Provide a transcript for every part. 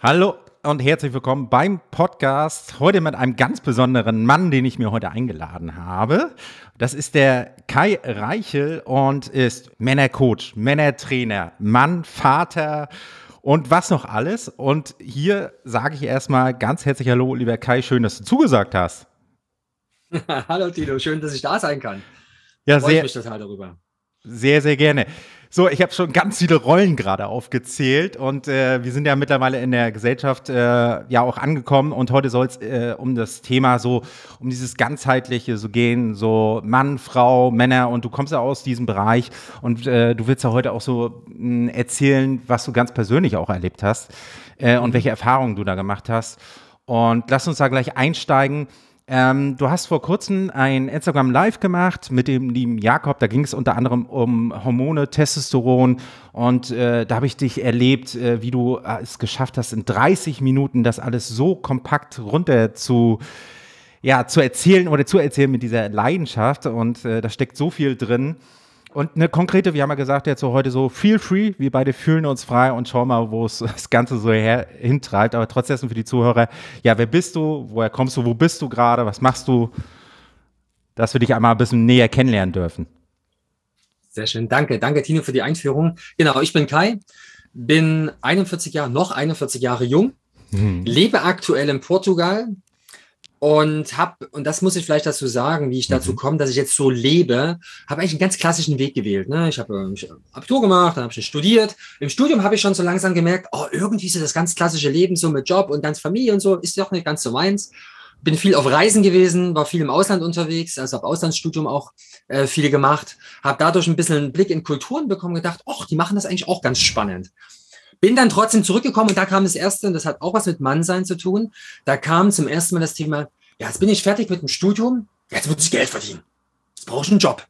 Hallo und herzlich willkommen beim Podcast. Heute mit einem ganz besonderen Mann, den ich mir heute eingeladen habe. Das ist der Kai Reichel und ist Männercoach, Männertrainer, Mann, Vater und was noch alles. Und hier sage ich erstmal ganz herzlich Hallo, lieber Kai, schön, dass du zugesagt hast. Hallo Tino, schön, dass ich da sein kann. Ja, Freue sehr. Ich mich total darüber. Sehr, sehr gerne. So, ich habe schon ganz viele Rollen gerade aufgezählt und äh, wir sind ja mittlerweile in der Gesellschaft äh, ja auch angekommen und heute soll es äh, um das Thema so, um dieses ganzheitliche so gehen, so Mann, Frau, Männer und du kommst ja aus diesem Bereich und äh, du willst ja heute auch so mh, hm, erzählen, was du ganz persönlich auch erlebt hast äh, und welche Erfahrungen du da gemacht hast. Und lass uns da gleich einsteigen. Ähm, du hast vor kurzem ein Instagram Live gemacht mit dem lieben Jakob. Da ging es unter anderem um Hormone, Testosteron. Und äh, da habe ich dich erlebt, äh, wie du äh, es geschafft hast, in 30 Minuten das alles so kompakt runter zu, ja, zu erzählen oder zu erzählen mit dieser Leidenschaft. Und äh, da steckt so viel drin. Und eine konkrete, wir haben ja gesagt, jetzt so heute so, feel free, wir beide fühlen uns frei und schau mal, wo es das Ganze so her, hintreibt. Aber trotzdem für die Zuhörer, ja, wer bist du, woher kommst du, wo bist du gerade, was machst du, dass wir dich einmal ein bisschen näher kennenlernen dürfen. Sehr schön, danke, danke Tino für die Einführung. Genau, ich bin Kai, bin 41 Jahre, noch 41 Jahre jung, hm. lebe aktuell in Portugal, und habe, und das muss ich vielleicht dazu sagen, wie ich dazu mhm. komme, dass ich jetzt so lebe, habe eigentlich einen ganz klassischen Weg gewählt. Ne? Ich habe äh, Abitur gemacht, dann habe ich studiert. Im Studium habe ich schon so langsam gemerkt, oh, irgendwie ist das ganz klassische Leben so mit Job und ganz Familie und so, ist doch nicht ganz so meins. Bin viel auf Reisen gewesen, war viel im Ausland unterwegs, also habe Auslandsstudium auch äh, viel gemacht, habe dadurch ein bisschen einen Blick in Kulturen bekommen, gedacht, ach, die machen das eigentlich auch ganz spannend. Bin dann trotzdem zurückgekommen und da kam das erste, und das hat auch was mit Mannsein zu tun. Da kam zum ersten Mal das Thema, ja, jetzt bin ich fertig mit dem Studium, jetzt muss ich Geld verdienen. Jetzt brauche ich einen Job.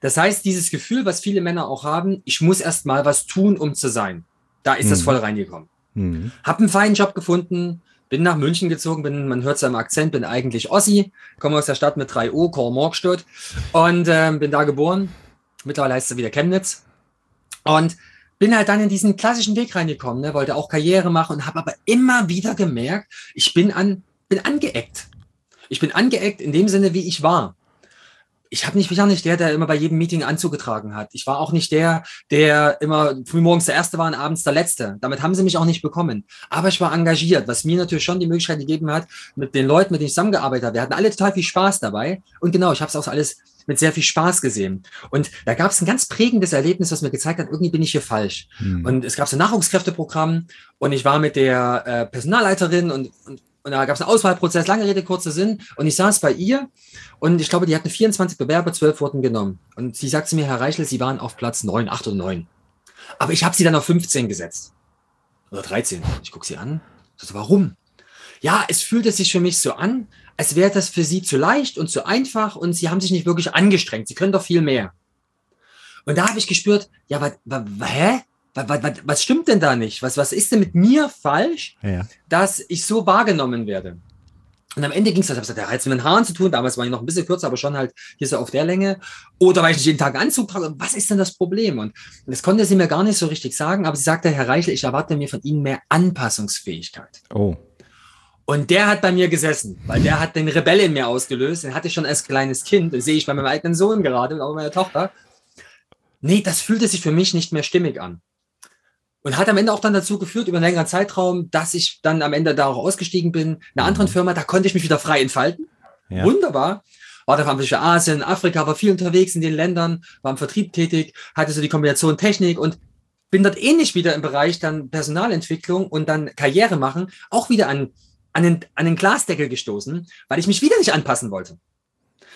Das heißt, dieses Gefühl, was viele Männer auch haben, ich muss erst mal was tun, um zu sein. Da ist mhm. das voll reingekommen. Mhm. Hab einen feinen Job gefunden, bin nach München gezogen, bin, man hört es am Akzent, bin eigentlich Ossi, komme aus der Stadt mit 3 O, Kormorgstadt und äh, bin da geboren. Mittlerweile heißt es wieder Chemnitz. Und bin halt dann in diesen klassischen Weg reingekommen, ne, wollte auch Karriere machen und habe aber immer wieder gemerkt, ich bin an, bin angeeckt. Ich bin angeeckt in dem Sinne, wie ich war. Ich habe nicht, ich war nicht der, der immer bei jedem Meeting Anzug getragen hat. Ich war auch nicht der, der immer frühmorgens der Erste war und abends der Letzte. Damit haben sie mich auch nicht bekommen. Aber ich war engagiert, was mir natürlich schon die Möglichkeit gegeben hat, mit den Leuten, mit denen ich zusammengearbeitet habe. Wir hatten alle total viel Spaß dabei. Und genau, ich habe es auch alles mit sehr viel Spaß gesehen. Und da gab es ein ganz prägendes Erlebnis, was mir gezeigt hat, irgendwie bin ich hier falsch. Hm. Und es gab so ein Nachwuchskräfteprogramm und ich war mit der äh, Personalleiterin und, und und da gab es einen Auswahlprozess, lange Rede, kurzer Sinn. Und ich saß bei ihr und ich glaube, die hatten 24 Bewerber, 12 wurden genommen. Und sie sagte mir, Herr Reichel, Sie waren auf Platz 9, 8 oder 9. Aber ich habe sie dann auf 15 gesetzt. Oder 13. Ich gucke sie an. So, warum? Ja, es fühlte sich für mich so an, als wäre das für sie zu leicht und zu einfach und sie haben sich nicht wirklich angestrengt. Sie können doch viel mehr. Und da habe ich gespürt, ja, was, hä? Was, was, was, stimmt denn da nicht? Was, was ist denn mit mir falsch, ja. dass ich so wahrgenommen werde? Und am Ende ging es, das hat ja jetzt mit den Haaren zu tun, damals war ich noch ein bisschen kürzer, aber schon halt hier so auf der Länge. Oder weil ich nicht jeden Tag Anzug trage. Was ist denn das Problem? Und das konnte sie mir gar nicht so richtig sagen, aber sie sagte, Herr Reichel, ich erwarte mir von Ihnen mehr Anpassungsfähigkeit. Oh. Und der hat bei mir gesessen, weil der hat den Rebell in mir ausgelöst. Den hatte ich schon als kleines Kind. Das sehe ich bei meinem eigenen Sohn gerade und auch bei meiner Tochter. Nee, das fühlte sich für mich nicht mehr stimmig an. Und hat am Ende auch dann dazu geführt, über einen längeren Zeitraum, dass ich dann am Ende da auch ausgestiegen bin. In einer anderen mhm. Firma, da konnte ich mich wieder frei entfalten. Ja. Wunderbar. War da für Asien, Afrika, war viel unterwegs in den Ländern, war im Vertrieb tätig, hatte so die Kombination Technik und bin dort ähnlich wieder im Bereich dann Personalentwicklung und dann Karriere machen, auch wieder an an den, an den Glasdeckel gestoßen, weil ich mich wieder nicht anpassen wollte.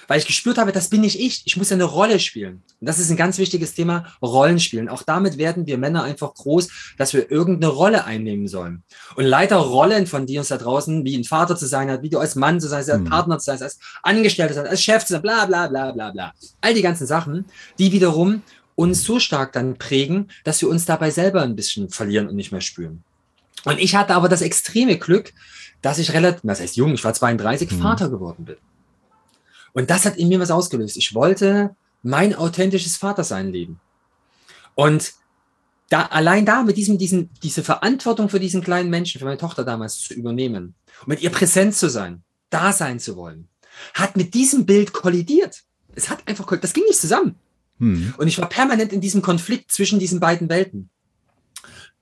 Weil ich gespürt habe, das bin nicht ich. Ich muss ja eine Rolle spielen. Und das ist ein ganz wichtiges Thema, Rollenspielen. Auch damit werden wir Männer einfach groß, dass wir irgendeine Rolle einnehmen sollen. Und leider Rollen von dir uns da draußen, wie ein Vater zu sein hat, wie du als Mann zu sein, als mhm. Partner zu sein, als Angestellter zu sein, als Chef zu sein, bla, bla, bla, bla, bla. All die ganzen Sachen, die wiederum uns so stark dann prägen, dass wir uns dabei selber ein bisschen verlieren und nicht mehr spüren. Und ich hatte aber das extreme Glück, dass ich relativ, das heißt jung, ich war 32, mhm. Vater geworden bin. Und das hat in mir was ausgelöst. Ich wollte mein authentisches Vatersein leben. Und da allein da mit diesem, diesen, diese Verantwortung für diesen kleinen Menschen, für meine Tochter damals zu übernehmen und mit ihr präsent zu sein, da sein zu wollen, hat mit diesem Bild kollidiert. Es hat einfach, das ging nicht zusammen. Hm. Und ich war permanent in diesem Konflikt zwischen diesen beiden Welten.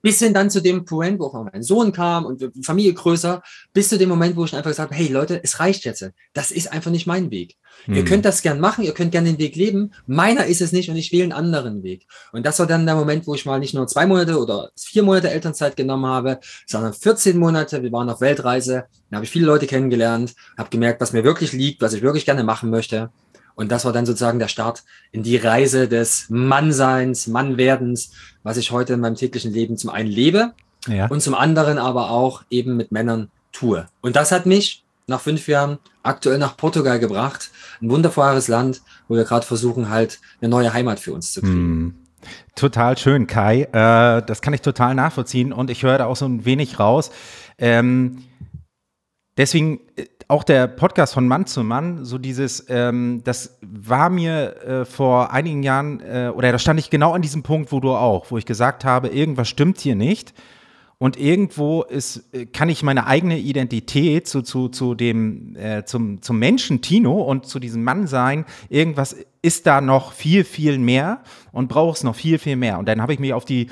Bis hin dann zu dem Point, wo auch mein Sohn kam und Familie größer, bis zu dem Moment, wo ich einfach gesagt habe, hey Leute, es reicht jetzt. Das ist einfach nicht mein Weg. Hm. Ihr könnt das gern machen, ihr könnt gern den Weg leben. Meiner ist es nicht und ich wähle einen anderen Weg. Und das war dann der Moment, wo ich mal nicht nur zwei Monate oder vier Monate Elternzeit genommen habe, sondern 14 Monate. Wir waren auf Weltreise. Da habe ich viele Leute kennengelernt, habe gemerkt, was mir wirklich liegt, was ich wirklich gerne machen möchte. Und das war dann sozusagen der Start in die Reise des Mannseins, Mannwerdens, was ich heute in meinem täglichen Leben zum einen lebe ja. und zum anderen aber auch eben mit Männern tue. Und das hat mich nach fünf Jahren aktuell nach Portugal gebracht. Ein wundervolles Land, wo wir gerade versuchen, halt eine neue Heimat für uns zu kriegen. Hm. Total schön, Kai. Äh, das kann ich total nachvollziehen und ich höre da auch so ein wenig raus. Ähm, deswegen äh, auch der Podcast von Mann zu Mann, so dieses, ähm, das war mir äh, vor einigen Jahren, äh, oder da stand ich genau an diesem Punkt, wo du auch, wo ich gesagt habe, irgendwas stimmt hier nicht. Und irgendwo ist, äh, kann ich meine eigene Identität zu, zu, zu dem, äh, zum, zum Menschen Tino und zu diesem Mann sein, irgendwas ist da noch viel, viel mehr und braucht es noch viel, viel mehr. Und dann habe ich mich auf die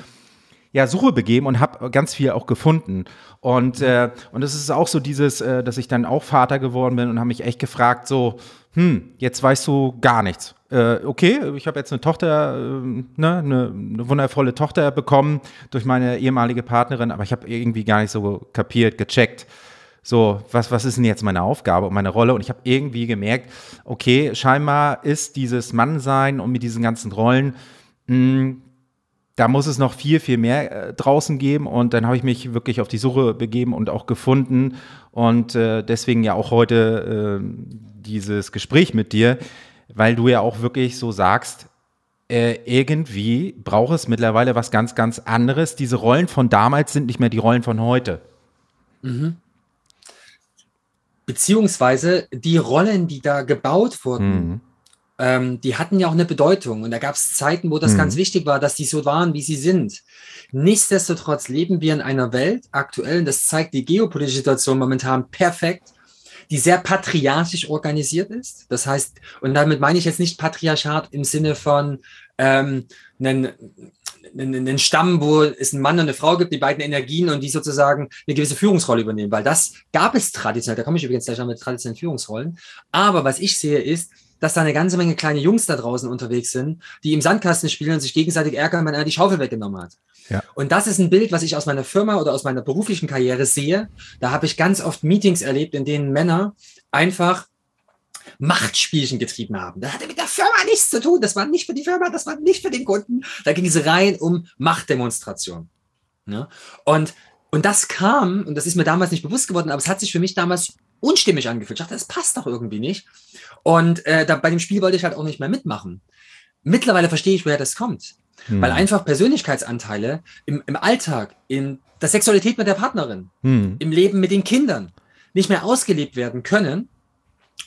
ja, Suche begeben und habe ganz viel auch gefunden. Und, äh, und es ist auch so dieses, äh, dass ich dann auch Vater geworden bin und habe mich echt gefragt, so, hm, jetzt weißt du gar nichts. Äh, okay, ich habe jetzt eine Tochter, äh, ne, eine, eine, wundervolle Tochter bekommen durch meine ehemalige Partnerin, aber ich habe irgendwie gar nicht so kapiert, gecheckt. So, was, was ist denn jetzt meine Aufgabe und meine Rolle? Und ich habe irgendwie gemerkt, okay, scheinbar ist dieses Mannsein und mit diesen ganzen Rollen, mh, hm, da muss es noch viel, viel mehr äh, draußen geben. Und dann habe ich mich wirklich auf die Suche begeben und auch gefunden. Und äh, deswegen ja auch heute äh, dieses Gespräch mit dir, weil du ja auch wirklich so sagst, äh, irgendwie braucht es mittlerweile was ganz, ganz anderes. Diese Rollen von damals sind nicht mehr die Rollen von heute. Mhm. Beziehungsweise die Rollen, die da gebaut wurden, mhm ähm, die hatten ja auch eine Bedeutung. Und da gab es Zeiten, wo das mhm. ganz wichtig war, dass die so waren, wie sie sind. Nichtsdestotrotz leben wir in einer Welt aktuell, und das zeigt die geopolitische Situation momentan perfekt, die sehr patriarchisch organisiert ist. Das heißt, und damit meine ich jetzt nicht Patriarchat im Sinne von ähm, einen, einen Stamm, wo es einen Mann und eine Frau gibt, die beiden Energien und die sozusagen eine gewisse Führungsrolle übernehmen, weil das gab es traditionell, da komme ich übrigens gleich noch mit traditionellen Führungsrollen. Aber was ich sehe ist, dass da eine ganze Menge kleine Jungs da draußen unterwegs sind, die im Sandkasten spielen und sich gegenseitig ärgern, wenn er die Schaufel weggenommen hat. Ja. Und das ist ein Bild, was ich aus meiner Firma oder aus meiner beruflichen Karriere sehe. Da habe ich ganz oft Meetings erlebt, in denen Männer einfach Machtspielchen getrieben haben. Das hatte mit der Firma nichts zu tun. Das war nicht für die Firma, das war nicht für den Kunden. Da ging es rein um Machtdemonstration. Ja? Und, und das kam, und das ist mir damals nicht bewusst geworden, aber es hat sich für mich damals unstimmig angefühlt. Ich dachte, das passt doch irgendwie nicht. Und äh, da, bei dem Spiel wollte ich halt auch nicht mehr mitmachen. Mittlerweile verstehe ich, woher das kommt. Hm. Weil einfach Persönlichkeitsanteile im, im Alltag, in der Sexualität mit der Partnerin, hm. im Leben mit den Kindern nicht mehr ausgelebt werden können,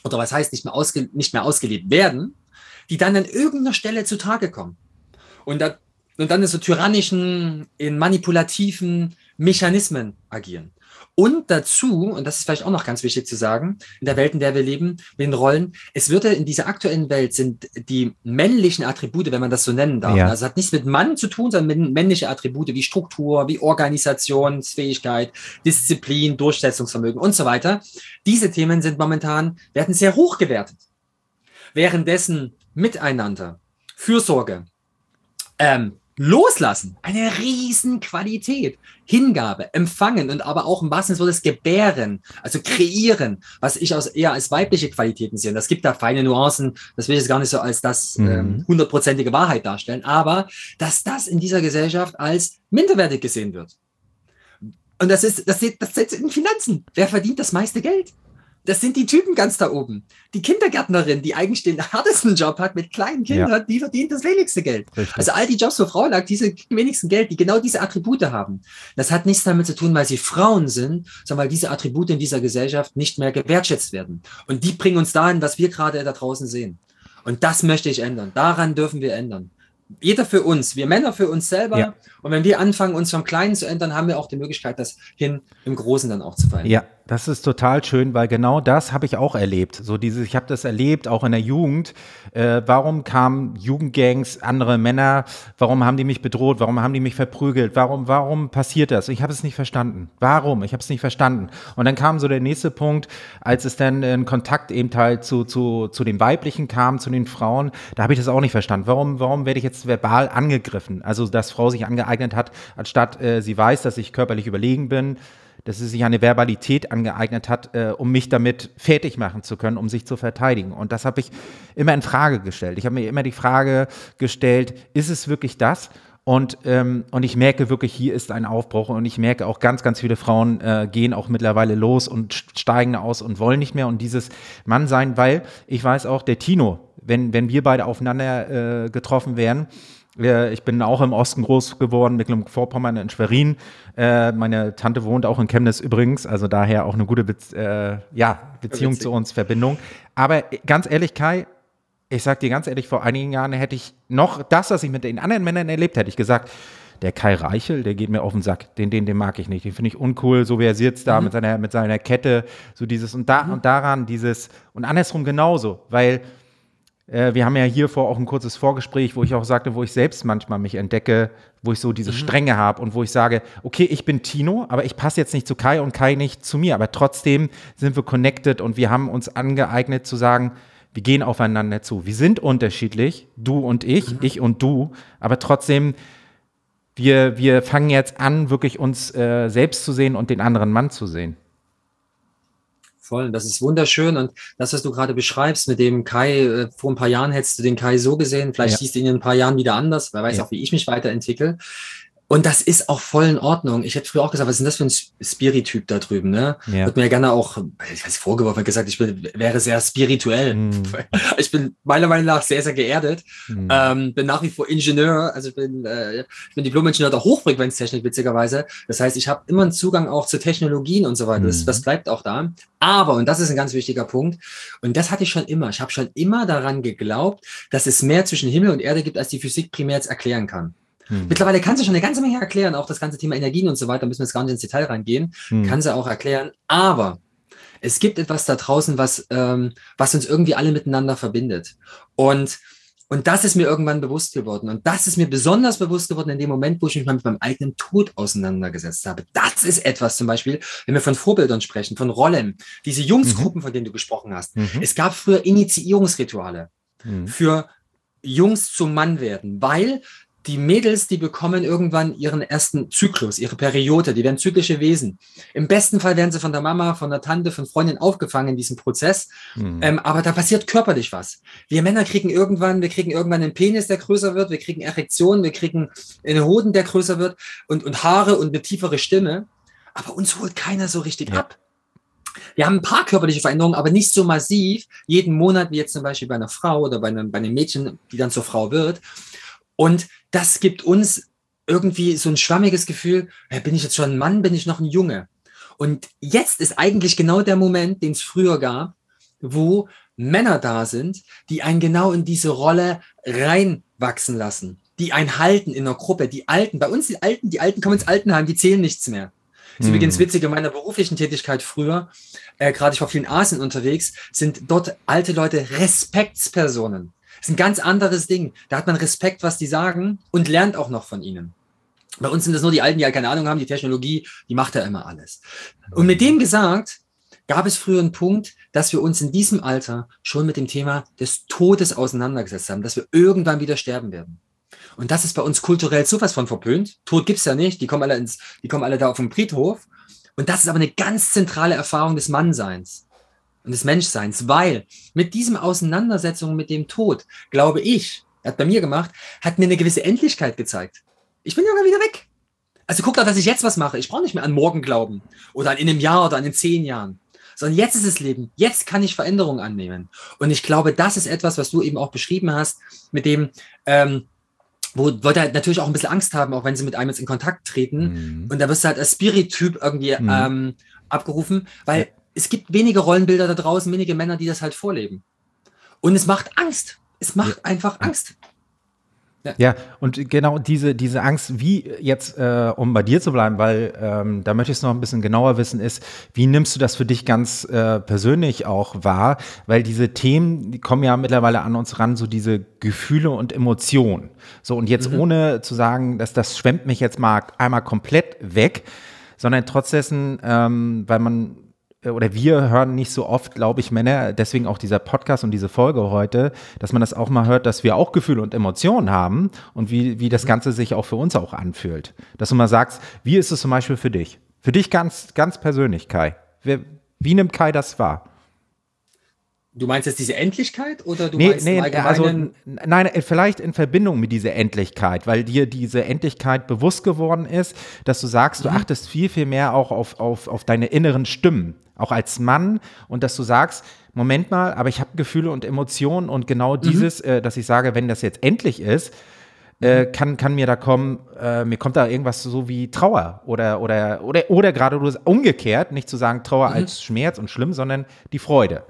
oder was heißt nicht mehr, ausge, nicht mehr ausgelebt werden, die dann an irgendeiner Stelle zutage kommen. Und, da, und dann in so tyrannischen, in manipulativen Mechanismen agieren. Und dazu, und das ist vielleicht auch noch ganz wichtig zu sagen, in der Welt, in der wir leben, mit den Rollen, es würde in dieser aktuellen Welt sind die männlichen Attribute, wenn man das so nennen darf. Ja. Also hat nichts mit Mann zu tun, sondern mit männlichen Attribute wie Struktur, wie Organisationsfähigkeit, Disziplin, Durchsetzungsvermögen und so weiter. Diese Themen sind momentan, werden sehr hoch gewertet. Währenddessen Miteinander, Fürsorge, ähm, Loslassen, eine riesen Qualität. Hingabe, empfangen und aber auch im wahrsten Sinne des Gebären, also kreieren, was ich aus, eher als weibliche Qualitäten sehe. Und das gibt da feine Nuancen, das will ich jetzt gar nicht so als das mhm. ähm, hundertprozentige Wahrheit darstellen, aber dass das in dieser Gesellschaft als minderwertig gesehen wird. Und das ist, das, das setzt in Finanzen. Wer verdient das meiste Geld? Das sind die Typen ganz da oben. Die Kindergärtnerin, die eigentlich den härtesten Job hat mit kleinen Kindern, ja. die verdient das wenigste Geld. Richtig. Also all die Jobs für Frauen lag diese wenigsten Geld, die genau diese Attribute haben. Das hat nichts damit zu tun, weil sie Frauen sind, sondern weil diese Attribute in dieser Gesellschaft nicht mehr gewertschätzt werden. Und die bringen uns dahin, was wir gerade da draußen sehen. Und das möchte ich ändern. Daran dürfen wir ändern. jeder für uns, wir Männer für uns selber. Ja. Und wenn wir anfangen, uns vom Kleinen zu ändern, haben wir auch die Möglichkeit, das hin im Großen dann auch zu verändern. Ja, das ist total schön, weil genau das habe ich auch erlebt. So dieses, ich habe das erlebt, auch in der Jugend. Äh, warum kamen Jugendgangs, andere Männer, warum haben die mich bedroht, warum haben die mich verprügelt, warum, warum passiert das? Ich habe es nicht verstanden. Warum? Ich habe es nicht verstanden. Und dann kam so der nächste Punkt, als es dann in Kontakt eben halt zu, zu, zu den Weiblichen kam, zu den Frauen, da habe ich das auch nicht verstanden. Warum, warum werde ich jetzt verbal angegriffen? Also, dass Frau sich angeeignet hat, anstatt äh, sie weiß, dass ich körperlich überlegen bin, dass sie sich eine Verbalität angeeignet hat, äh, um mich damit fertig machen zu können, um sich zu verteidigen. Und das habe ich immer in Frage gestellt. Ich habe mir immer die Frage gestellt, ist es wirklich das? Und, ähm, und ich merke wirklich, hier ist ein Aufbruch und ich merke auch ganz, ganz viele Frauen äh, gehen auch mittlerweile los und steigen aus und wollen nicht mehr und dieses Mann sein, weil ich weiß auch, der Tino, wenn, wenn wir beide aufeinander äh, getroffen wären, ich bin auch im Osten groß geworden, Mecklenburg-Vorpommern in Schwerin. Äh, meine Tante wohnt auch in Chemnitz übrigens, also daher auch eine gute Be äh, ja, Beziehung Witzig. zu uns, Verbindung. Aber ganz ehrlich, Kai, ich sag dir ganz ehrlich, vor einigen Jahren hätte ich noch das, was ich mit den anderen Männern erlebt hätte, ich gesagt, der Kai Reichel, der geht mir auf den Sack. Den, den, den mag ich nicht. Den finde ich uncool, so wie er sitzt da mhm. mit, seiner, mit seiner Kette, so dieses und da mhm. und daran dieses und andersrum genauso, weil äh, wir haben ja hier vor auch ein kurzes Vorgespräch, wo ich auch sagte, wo ich selbst manchmal mich entdecke, wo ich so diese mhm. Strenge habe und wo ich sage, okay, ich bin Tino, aber ich passe jetzt nicht zu Kai und Kai nicht zu mir. Aber trotzdem sind wir connected und wir haben uns angeeignet zu sagen, wir gehen aufeinander zu. Wir sind unterschiedlich, du und ich, mhm. ich und du, aber trotzdem, wir, wir fangen jetzt an, wirklich uns äh, selbst zu sehen und den anderen Mann zu sehen voll. Das ist wunderschön. Und das, was du gerade beschreibst mit dem Kai, äh, vor ein paar Jahren hättest du den Kai so gesehen, vielleicht ja. siehst du ihn in ein paar Jahren wieder anders, wer weiß ja. auch, wie ich mich weiterentwickle. Und das ist auch voll in Ordnung. Ich hätte früher auch gesagt, was ist denn das für ein Spirit-Typ da drüben, ne? Ja. Wird mir ja gerne auch, ich weiß, vorgeworfen, gesagt, ich bin, wäre sehr spirituell. Mm. Ich bin meiner Meinung nach sehr, sehr geerdet. Mm. Ähm, bin nach wie vor Ingenieur, also ich bin, äh, ich bin Diplom-Ingenieur der Hochfrequenztechnik, witzigerweise. Das heißt, ich habe immer einen Zugang auch zu Technologien und so weiter. Mm. Das, das bleibt auch da. Aber, und das ist ein ganz wichtiger Punkt, und das hatte ich schon immer, ich habe schon immer daran geglaubt, dass es mehr zwischen Himmel und Erde gibt, als die Physik primär jetzt erklären kann. Hm. Mittlerweile kann sie schon eine ganze Menge erklären, auch das ganze Thema Energien und so weiter, müssen wir jetzt gar nicht ins Detail reingehen, hm. kann sie auch erklären. Aber es gibt etwas da draußen, was, ähm, was uns irgendwie alle miteinander verbindet. Und, und das ist mir irgendwann bewusst geworden. Und das ist mir besonders bewusst geworden in dem Moment, wo ich mich mal mit meinem eigenen Tod auseinandergesetzt habe. Das ist etwas zum Beispiel, wenn wir von Vorbildern sprechen, von Rollen, diese Jungsgruppen, mhm. von denen du gesprochen hast. Mhm. Es gab früher Initiierungsrituale mhm. für Jungs zum Mann werden, weil die Mädels, die bekommen irgendwann ihren ersten Zyklus, ihre Periode, die werden zyklische Wesen. Im besten Fall werden sie von der Mama, von der Tante, von Freundin aufgefangen in diesem Prozess. Mhm. Ähm, aber da passiert körperlich was. Wir Männer kriegen irgendwann, wir kriegen irgendwann einen Penis, der größer wird, wir kriegen Erektionen, wir kriegen einen Hoden, der größer wird und, und Haare und eine tiefere Stimme. Aber uns holt keiner so richtig ja. ab. Wir haben ein paar körperliche Veränderungen, aber nicht so massiv, jeden Monat, wie jetzt zum Beispiel bei einer Frau oder bei einem, bei einem Mädchen, die dann zur Frau wird. Und das gibt uns irgendwie so ein schwammiges Gefühl, bin ich jetzt schon ein Mann, bin ich noch ein Junge? Und jetzt ist eigentlich genau der Moment, den es früher gab, wo Männer da sind, die einen genau in diese Rolle reinwachsen lassen, die einen halten in einer Gruppe. Die Alten, bei uns die Alten, die Alten kommen ins Altenheim, die zählen nichts mehr. Das ist hm. übrigens witzig, in meiner beruflichen Tätigkeit früher, äh, gerade ich war viel in Asien unterwegs, sind dort alte Leute Respektspersonen ist ein ganz anderes Ding. Da hat man Respekt, was die sagen und lernt auch noch von ihnen. Bei uns sind das nur die Alten, die halt keine Ahnung haben. Die Technologie, die macht ja immer alles. Und mit dem gesagt, gab es früher einen Punkt, dass wir uns in diesem Alter schon mit dem Thema des Todes auseinandergesetzt haben, dass wir irgendwann wieder sterben werden. Und das ist bei uns kulturell sowas von verpönt. Tod gibt's ja nicht. Die kommen alle ins, die kommen alle da auf den Friedhof. Und das ist aber eine ganz zentrale Erfahrung des Mannseins und des Menschseins, weil mit diesem Auseinandersetzung mit dem Tod, glaube ich, hat bei mir gemacht, hat mir eine gewisse Endlichkeit gezeigt. Ich bin ja mal wieder weg. Also guck doch, dass ich jetzt was mache. Ich brauche nicht mehr an morgen glauben oder an in einem Jahr oder an in zehn Jahren, sondern jetzt ist es Leben. Jetzt kann ich Veränderungen annehmen. Und ich glaube, das ist etwas, was du eben auch beschrieben hast, mit dem, ähm, wo Leute halt natürlich auch ein bisschen Angst haben, auch wenn sie mit einem jetzt in Kontakt treten. Mhm. Und da wirst du halt als Spirit-Typ irgendwie mhm. ähm, abgerufen, weil ja es gibt wenige Rollenbilder da draußen, wenige Männer, die das halt vorleben. Und es macht Angst. Es macht ja. einfach Angst. Ja. ja. und genau diese, diese Angst, wie jetzt, äh, um bei dir zu bleiben, weil ähm, da möchte ich es noch ein bisschen genauer wissen, ist, wie nimmst du das für dich ganz äh, persönlich auch wahr? Weil diese Themen, die kommen ja mittlerweile an uns ran, so diese Gefühle und Emotionen. So, und jetzt mhm. ohne zu sagen, dass das schwemmt mich jetzt mal einmal komplett weg, sondern trotzdem, ähm, weil man oder wir hören nicht so oft, glaube ich, Männer, deswegen auch dieser Podcast und diese Folge heute, dass man das auch mal hört, dass wir auch Gefühle und Emotionen haben und wie, wie das. Ganze sich auch für uns auch anfühlt. Dass du mal sagst, wie ist es zum Beispiel für dich? Für dich ganz, ganz persönlich, Kai. Wie nimmt Kai das wahr? Du meinst jetzt diese Endlichkeit oder du nee, meinst nee, also nein, äh, vielleicht in Verbindung mit dieser Endlichkeit, weil dir diese Endlichkeit bewusst geworden ist, dass du sagst, mhm. du achtest viel, viel mehr auch auf, auf, auf deine inneren Stimmen auch als Mann und dass du sagst, Moment mal, aber ich habe Gefühle und Emotionen und genau mhm. dieses, äh, dass ich sage, wenn das jetzt endlich ist, äh, mhm. kann, kann mir da kommen, äh, mir kommt da irgendwas so wie Trauer oder, oder, oder, oder gerade du umgekehrt, nicht zu sagen Trauer mhm. als Schmerz und schlimm, sondern die Freude.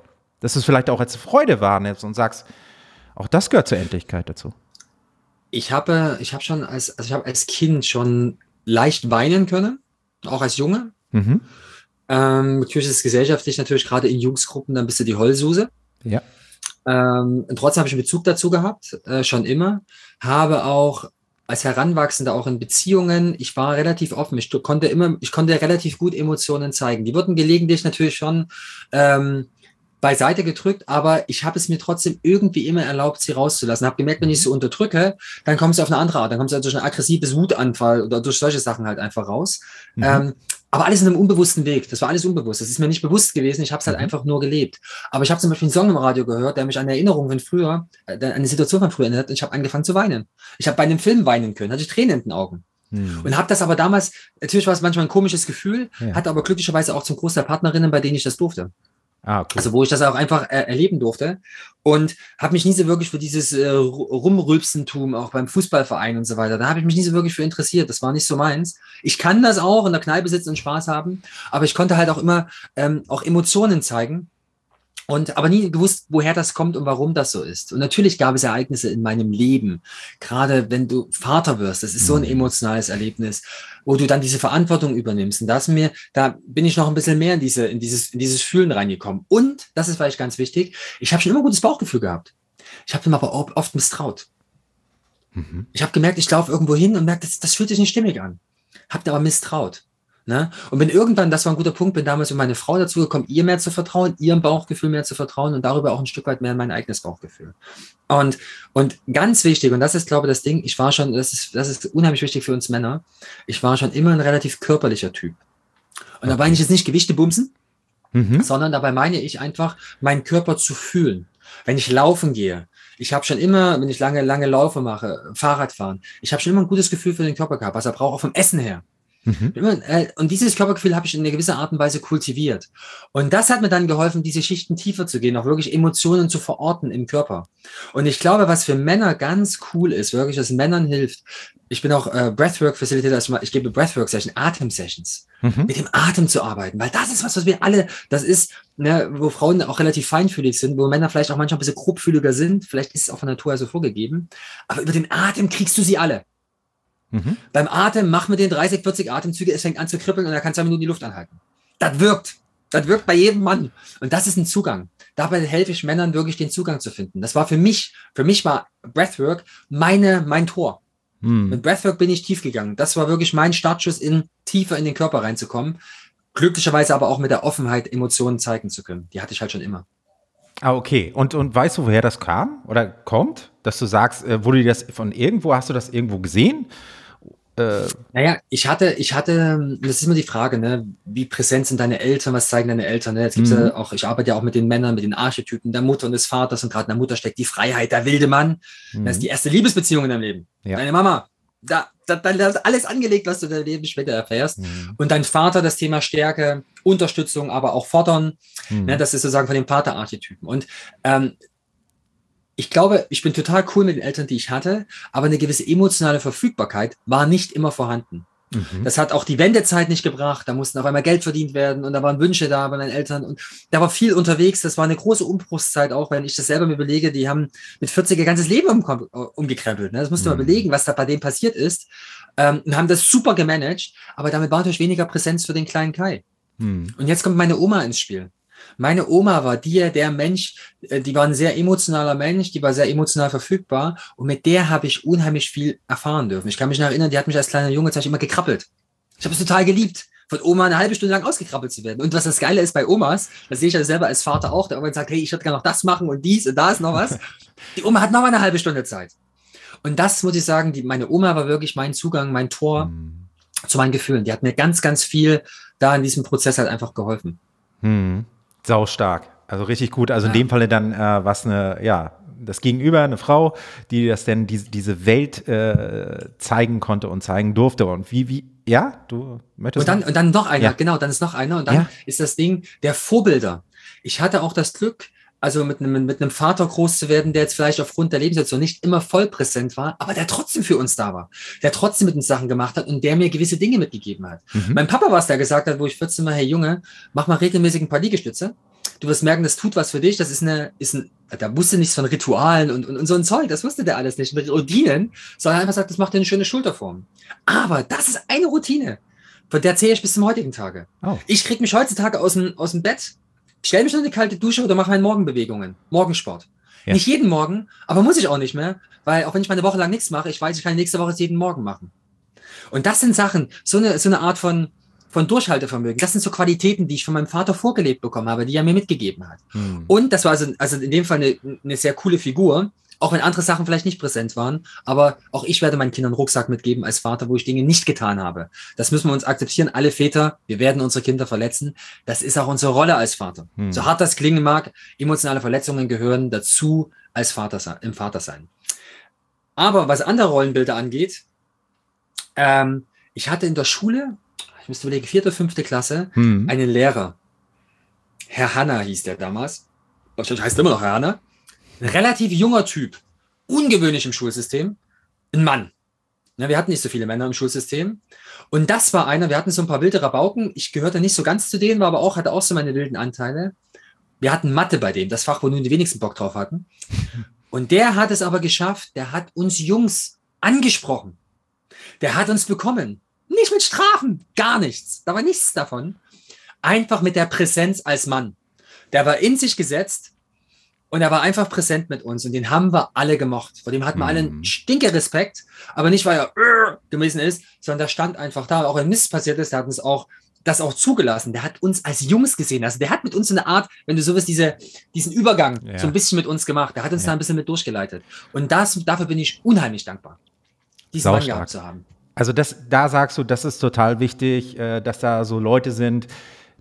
Dass du es vielleicht auch als Freude wahrnimmst und sagst, auch das gehört zur Endlichkeit dazu. Ich habe, ich habe schon als, also ich habe als Kind schon leicht weinen können, auch als Junge. Mhm. Ähm, natürlich ist es gesellschaftlich natürlich gerade in Jungsgruppen, dann bist du die Heulsuse. Ja. Ähm, trotzdem habe ich einen Bezug dazu gehabt, äh, schon immer. Habe auch als Heranwachsender auch in Beziehungen, ich war relativ offen. Ich konnte immer, ich konnte relativ gut Emotionen zeigen. Die wurden gelegentlich natürlich schon ähm, beiseite gedrückt, aber ich habe es mir trotzdem irgendwie immer erlaubt, sie rauszulassen. Habe gemerkt, wenn ich sie unterdrücke, dann kommt sie auf eine andere Art. Dann kommt sie durch ein aggressives Wutanfall oder durch solche Sachen halt einfach raus. Mhm. Ähm, aber alles in einem unbewussten Weg. Das war alles unbewusst. Das ist mir nicht bewusst gewesen. Ich habe es halt mhm. einfach nur gelebt. Aber ich habe zum Beispiel einen Song im Radio gehört, der mich an Erinnerungen von früher, äh, an eine Situation von früher erinnert. Und ich habe angefangen zu weinen. Ich habe bei einem Film weinen können, hatte ich Tränen in den Augen. Mhm. Und habe das aber damals, natürlich war es manchmal ein komisches Gefühl, ja. hatte aber glücklicherweise auch zum Großteil Partnerinnen, bei denen ich das durfte. Ah, okay. Also wo ich das auch einfach äh, erleben durfte und habe mich nie so wirklich für dieses äh, Rumrülpsentum auch beim Fußballverein und so weiter, da habe ich mich nie so wirklich für interessiert. Das war nicht so meins. Ich kann das auch in der Kneipe sitzen und Spaß haben, aber ich konnte halt auch immer ähm, auch Emotionen zeigen und aber nie gewusst, woher das kommt und warum das so ist. Und natürlich gab es Ereignisse in meinem Leben, gerade wenn du Vater wirst, das ist so ein mhm. emotionales Erlebnis, wo du dann diese Verantwortung übernimmst. Und das mir, da bin ich noch ein bisschen mehr in diese, in dieses, in dieses Fühlen reingekommen. Und das ist vielleicht ganz wichtig. Ich habe schon immer ein gutes Bauchgefühl gehabt. Ich habe dem aber oft misstraut. Mhm. Ich habe gemerkt, ich laufe irgendwo hin und merke, das, das fühlt sich nicht stimmig an. Hab aber misstraut. Ne? Und bin irgendwann, das war ein guter Punkt, bin damals mit meine Frau dazu gekommen, ihr mehr zu vertrauen, ihrem Bauchgefühl mehr zu vertrauen und darüber auch ein Stück weit mehr in mein eigenes Bauchgefühl. Und, und ganz wichtig, und das ist, glaube ich, das Ding, ich war schon, das ist, das ist unheimlich wichtig für uns Männer, ich war schon immer ein relativ körperlicher Typ. Und dabei nicht jetzt nicht Gewichte bumsen, mhm. sondern dabei meine ich einfach, meinen Körper zu fühlen. Wenn ich laufen gehe, ich habe schon immer, wenn ich lange, lange Laufe mache, Fahrrad fahren, ich habe schon immer ein gutes Gefühl für den Körper gehabt, was er braucht, auch vom Essen her. Mhm. Äh, und dieses Körpergefühl habe ich in einer gewisser Art und Weise kultiviert. Und das hat mir dann geholfen, diese Schichten tiefer zu gehen, auch wirklich Emotionen zu verorten im Körper. Und ich glaube, was für Männer ganz cool ist, wirklich, was Männern hilft, ich bin auch äh, Breathwork Facilitator, also ich gebe Breathwork Sessions, Atem Sessions, mhm. mit dem Atem zu arbeiten, weil das ist was, was wir alle, das ist, ne, wo Frauen auch relativ feinfühlig sind, wo Männer vielleicht auch manchmal ein bisschen grobfühliger sind, vielleicht ist es auch von Natur so vorgegeben, aber über den Atem kriegst du sie alle. Mhm. Beim Atem mach mit den 30, 40 Atemzüge, es fängt an zu kribbeln und er kann zwei Minuten die Luft anhalten. Das wirkt. Das wirkt bei jedem Mann. Und das ist ein Zugang. Dabei helfe ich Männern wirklich den Zugang zu finden. Das war für mich, für mich war Breathwork meine, mein Tor. Mhm. Mit Breathwork bin ich tief gegangen. Das war wirklich mein Startschuss in tiefer in den Körper reinzukommen. Glücklicherweise aber auch mit der Offenheit, Emotionen zeigen zu können. Die hatte ich halt schon immer. Ah, okay. Und, und weißt du, woher das kam oder kommt? Dass du sagst, äh, wurde dir das von irgendwo, hast du das irgendwo gesehen? Äh, naja, ich hatte, ich hatte, das ist immer die Frage, ne, wie präsent sind deine Eltern, was zeigen deine Eltern? Ne? Jetzt gibt's mhm. ja auch, ich arbeite ja auch mit den Männern, mit den Archetypen der Mutter und des Vaters und gerade in der Mutter steckt die Freiheit, der wilde Mann. Mhm. Das ist die erste Liebesbeziehung in deinem Leben. Ja. Deine Mama, da, da, da ist alles angelegt, was du in deinem Leben später erfährst. Mhm. Und dein Vater, das Thema Stärke, Unterstützung, aber auch Fordern, mhm. ne, das ist sozusagen von den Paterarchetypen. Und ähm, ich glaube, ich bin total cool mit den Eltern, die ich hatte, aber eine gewisse emotionale Verfügbarkeit war nicht immer vorhanden. Mhm. Das hat auch die Wendezeit nicht gebracht. Da mussten auf einmal Geld verdient werden und da waren Wünsche da bei meinen Eltern und da war viel unterwegs. Das war eine große Umbruchszeit auch, wenn ich das selber mir überlege. Die haben mit 40 ihr ganzes Leben um, umgekrempelt. Ne? Das musst du mhm. mal überlegen, was da bei dem passiert ist. Ähm, und haben das super gemanagt, aber damit war natürlich weniger Präsenz für den kleinen Kai. Mhm. Und jetzt kommt meine Oma ins Spiel. Meine Oma war die, der Mensch, äh, die war ein sehr emotionaler Mensch, die war sehr emotional verfügbar und mit der habe ich unheimlich viel erfahren dürfen. Ich kann mich noch erinnern, die hat mich als kleiner Junge zum Beispiel immer gekrabbelt. Ich habe es total geliebt, von Oma eine halbe Stunde lang ausgekrabbelt zu werden. Und was das Geile ist bei Omas, das sehe ich ja selber als Vater auch, der irgendwann sagt, hey, ich würde gerne noch das machen und dies und da ist noch was. Die Oma hat noch mal eine halbe Stunde Zeit. Und das muss ich sagen, die, meine Oma war wirklich mein Zugang, mein Tor mhm. zu meinen Gefühlen. Die hat mir ganz, ganz viel da in diesem Prozess halt einfach geholfen. Mhm. Sau stark. Also richtig gut. Also ja. in dem Falle dann äh, was eine, ja, das Gegenüber, eine Frau, die das denn die, diese Welt äh, zeigen konnte und zeigen durfte. Und wie, wie, ja, du möchtest. Und dann, und dann noch einer, ja. genau, dann ist noch einer. Und dann ja. ist das Ding der Vorbilder. Ich hatte auch das Glück, also mit einem, mit einem Vater groß zu werden, der jetzt vielleicht aufgrund der Lebenssituation nicht immer voll präsent war, aber der trotzdem für uns da war, der trotzdem mit uns Sachen gemacht hat und der mir gewisse Dinge mitgegeben hat. Mhm. Mein Papa war es, der gesagt hat, wo ich 14 war, hey Junge, mach mal regelmäßig ein paar Liegestütze. Du wirst merken, das tut was für dich. Das ist eine, ist ein, da wusste nichts von Ritualen und, und, und so ein Zeug. Das wusste der alles nicht. Mit Routinen, sondern einfach sagt, das macht dir eine schöne Schulterform. Aber das ist eine Routine. Von der zähle ich bis zum heutigen Tage. Oh. Ich krieg mich heutzutage aus dem, aus dem Bett stell mich in die kalte Dusche oder mache meine Morgenbewegungen, Morgensport. Ja. Nicht jeden Morgen, aber muss ich auch nicht mehr, weil auch wenn ich meine Woche lang nichts mache, ich weiß, ich kann nächste Woche es jeden Morgen machen. Und das sind Sachen, so eine, so eine Art von, von Durchhaltevermögen. Das sind so Qualitäten, die ich von meinem Vater vorgelebt bekommen habe, die er mir mitgegeben hat. Hm. Und das war also, also in dem Fall eine, eine sehr coole Figur. Auch wenn andere Sachen vielleicht nicht präsent waren, aber auch ich werde meinen Kindern einen Rucksack mitgeben als Vater, wo ich Dinge nicht getan habe. Das müssen wir uns akzeptieren. Alle Väter, wir werden unsere Kinder verletzen. Das ist auch unsere Rolle als Vater. Hm. So hart das klingen mag, emotionale Verletzungen gehören dazu als Vater im Vatersein. Aber was andere Rollenbilder angeht, ähm, ich hatte in der Schule, ich müsste überlegen, vierte, fünfte Klasse, hm. einen Lehrer. Herr Hanna hieß der damals. Wahrscheinlich heißt immer noch Herr Hanna. Ein relativ junger Typ, ungewöhnlich im Schulsystem, ein Mann. Ja, wir hatten nicht so viele Männer im Schulsystem. Und das war einer, wir hatten so ein paar wilde Rabauken. Ich gehörte nicht so ganz zu denen, war aber auch, hatte auch so meine wilden Anteile. Wir hatten Mathe bei dem, das Fach, wo nun die wenigsten Bock drauf hatten. Und der hat es aber geschafft, der hat uns Jungs angesprochen. Der hat uns bekommen. Nicht mit Strafen, gar nichts. Da war nichts davon. Einfach mit der Präsenz als Mann. Der war in sich gesetzt, und er war einfach präsent mit uns und den haben wir alle gemocht. Vor dem hatten wir mhm. alle einen stinke Respekt, aber nicht, weil er uh, gewesen ist, sondern der stand einfach da. Auch wenn Mist passiert ist, der hat uns auch das auch zugelassen. Der hat uns als Jungs gesehen. Also der hat mit uns so eine Art, wenn du so willst, diese, diesen Übergang ja. so ein bisschen mit uns gemacht. Der hat uns ja. da ein bisschen mit durchgeleitet. Und das, dafür bin ich unheimlich dankbar, diesen Mann gehabt zu haben. Also das, da sagst du, das ist total wichtig, äh, dass da so Leute sind,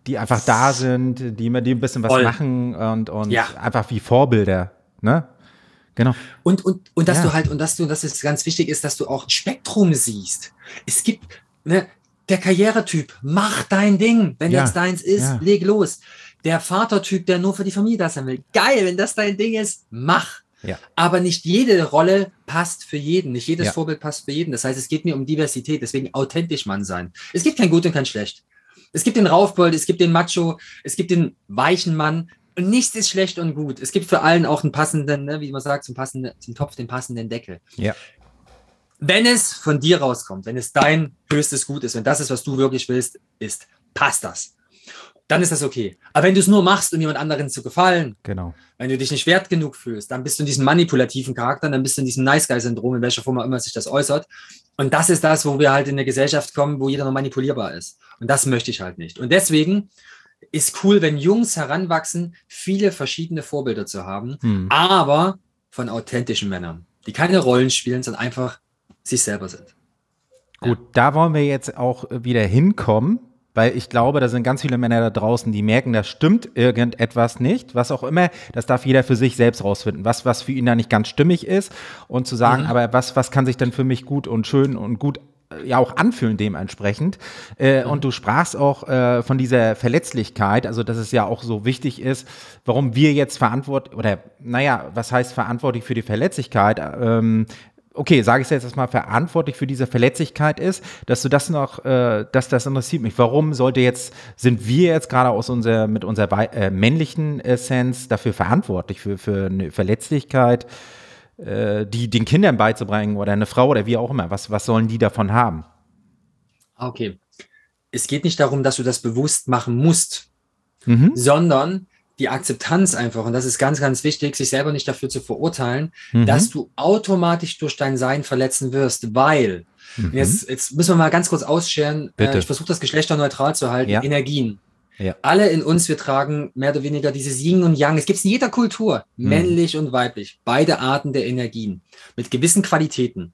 die einfach da sind, die mit dem ein bisschen was Voll. machen und, und ja. einfach wie Vorbilder, ne? Genau. Und, und, und dass ja. du halt, und dass du, dass es ganz wichtig ist, dass du auch ein Spektrum siehst. Es gibt, ne, der Karrieretyp, mach dein Ding. Wenn ja. das deins ist, leg los. Der Vatertyp, der nur für die Familie da sein will. Geil, wenn das dein Ding ist, mach. Ja. Aber nicht jede Rolle passt für jeden. Nicht jedes ja. Vorbild passt für jeden. Das heißt, es geht mir um Diversität. Deswegen authentisch Mann sein. Es gibt kein Gut und kein Schlecht. Es gibt den Raufbold, es gibt den Macho, es gibt den weichen Mann. Und nichts ist schlecht und gut. Es gibt für allen auch einen passenden, ne, wie man sagt, zum, passenden, zum Topf den passenden Deckel. Ja. Wenn es von dir rauskommt, wenn es dein höchstes Gut ist, wenn das ist, was du wirklich willst, ist, passt das. Dann ist das okay. Aber wenn du es nur machst, um jemand anderen zu gefallen, genau. wenn du dich nicht wert genug fühlst, dann bist du in diesem manipulativen Charakter, dann bist du in diesem Nice Guy-Syndrom, in welcher Form auch immer sich das äußert. Und das ist das, wo wir halt in eine Gesellschaft kommen, wo jeder noch manipulierbar ist. Und das möchte ich halt nicht. Und deswegen ist cool, wenn Jungs heranwachsen, viele verschiedene Vorbilder zu haben, hm. aber von authentischen Männern, die keine Rollen spielen, sondern einfach sich selber sind. Gut, ja. da wollen wir jetzt auch wieder hinkommen, weil ich glaube, da sind ganz viele Männer da draußen, die merken, da stimmt irgendetwas nicht, was auch immer, das darf jeder für sich selbst rausfinden, was, was für ihn da nicht ganz stimmig ist und zu sagen, mhm. aber was, was kann sich denn für mich gut und schön und gut ja auch anfühlen dementsprechend. Äh, mhm. Und du sprachst auch äh, von dieser Verletzlichkeit, also dass es ja auch so wichtig ist, warum wir jetzt verantwortlich, oder naja, was heißt verantwortlich für die Verletzlichkeit? Ähm, okay, sage ich jetzt erstmal, verantwortlich für diese Verletzlichkeit ist, dass du das noch, äh, dass das interessiert mich. Warum sollte jetzt, sind wir jetzt gerade aus unserer, mit unserer äh, männlichen Essenz dafür verantwortlich, für, für eine Verletzlichkeit, äh, die den Kindern beizubringen oder eine Frau oder wie auch immer? Was, was sollen die davon haben? Okay. Es geht nicht darum, dass du das bewusst machen musst, mhm. sondern die Akzeptanz einfach, und das ist ganz, ganz wichtig, sich selber nicht dafür zu verurteilen, mhm. dass du automatisch durch dein Sein verletzen wirst, weil, mhm. jetzt, jetzt müssen wir mal ganz kurz ausscheren, äh, ich versuche das geschlechterneutral zu halten, ja. Energien. Ja. Alle in uns, wir tragen mehr oder weniger dieses Yin und Yang. Es gibt es in jeder Kultur, mhm. männlich und weiblich, beide Arten der Energien mit gewissen Qualitäten.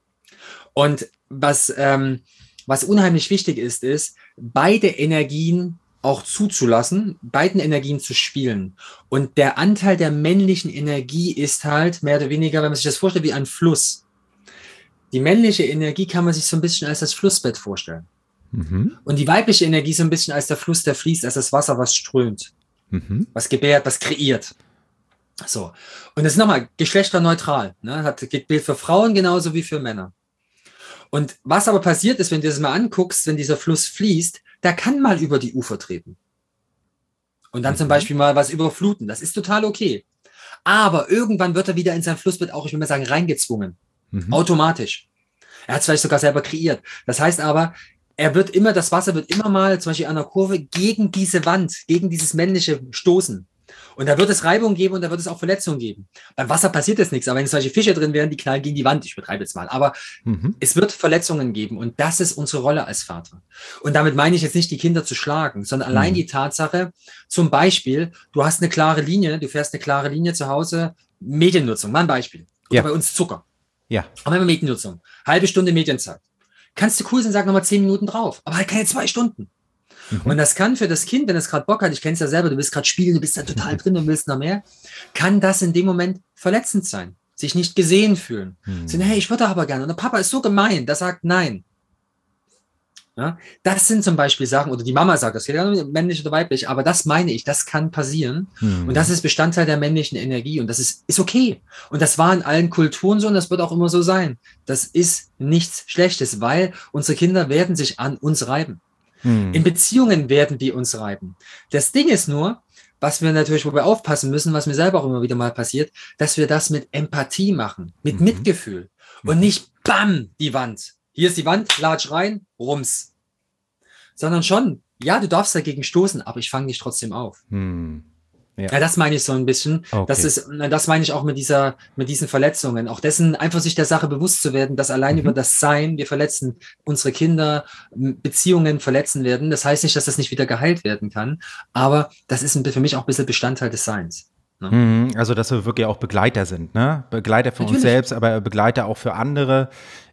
Und was, ähm, was unheimlich wichtig ist, ist, beide Energien auch zuzulassen, beiden Energien zu spielen. Und der Anteil der männlichen Energie ist halt mehr oder weniger, wenn man sich das vorstellt, wie ein Fluss. Die männliche Energie kann man sich so ein bisschen als das Flussbett vorstellen. Mhm. Und die weibliche Energie so ein bisschen als der Fluss, der fließt, als das Wasser, was strömt, mhm. was gebärt, was kreiert. So. Und das ist nochmal geschlechterneutral. Ne? Hat, gilt für Frauen genauso wie für Männer. Und was aber passiert ist, wenn du das mal anguckst, wenn dieser Fluss fließt, der kann mal über die Ufer treten. Und dann mhm. zum Beispiel mal was überfluten. Das ist total okay. Aber irgendwann wird er wieder in sein Flussbett auch, ich will mal sagen, reingezwungen. Mhm. Automatisch. Er hat es vielleicht sogar selber kreiert. Das heißt aber, er wird immer, das Wasser wird immer mal, zum Beispiel an der Kurve, gegen diese Wand, gegen dieses männliche stoßen. Und da wird es Reibung geben und da wird es auch Verletzungen geben. Beim Wasser passiert jetzt nichts, aber wenn solche Fische drin wären, die knallen gegen die Wand, ich betreibe jetzt mal. Aber mhm. es wird Verletzungen geben und das ist unsere Rolle als Vater. Und damit meine ich jetzt nicht, die Kinder zu schlagen, sondern mhm. allein die Tatsache, zum Beispiel, du hast eine klare Linie, du fährst eine klare Linie zu Hause, Mediennutzung, mal ein Beispiel. Oder ja. bei uns Zucker. Ja. Aber immer Mediennutzung. Halbe Stunde Medienzeit. Kannst du cool sein, sag nochmal zehn Minuten drauf, aber halt keine zwei Stunden. Mhm. Und das kann für das Kind, wenn es gerade Bock hat, ich kenne es ja selber, du willst gerade spielen, du bist da total drin und willst noch mehr, kann das in dem Moment verletzend sein. Sich nicht gesehen fühlen. Mhm. Sagen, hey, ich würde aber gerne. Und der Papa ist so gemein, der sagt nein. Ja, das sind zum Beispiel Sachen, oder die Mama sagt das, männlich oder weiblich, aber das meine ich, das kann passieren. Mhm. Und das ist Bestandteil der männlichen Energie und das ist, ist okay. Und das war in allen Kulturen so und das wird auch immer so sein. Das ist nichts Schlechtes, weil unsere Kinder werden sich an uns reiben. Hm. In Beziehungen werden die uns reiben. Das Ding ist nur, was wir natürlich, wo wir aufpassen müssen, was mir selber auch immer wieder mal passiert, dass wir das mit Empathie machen, mit mhm. Mitgefühl und mhm. nicht BAM, die Wand. Hier ist die Wand, latsch rein, rums. Sondern schon, ja, du darfst dagegen stoßen, aber ich fange dich trotzdem auf. Hm. Ja. ja. das meine ich so ein bisschen. Okay. Das ist, das meine ich auch mit dieser, mit diesen Verletzungen. Auch dessen einfach sich der Sache bewusst zu werden, dass allein mhm. über das Sein wir verletzen, unsere Kinder, Beziehungen verletzen werden. Das heißt nicht, dass das nicht wieder geheilt werden kann, aber das ist für mich auch ein bisschen Bestandteil des Seins. Ne? Mhm. Also, dass wir wirklich auch Begleiter sind, ne? Begleiter für Natürlich. uns selbst, aber Begleiter auch für andere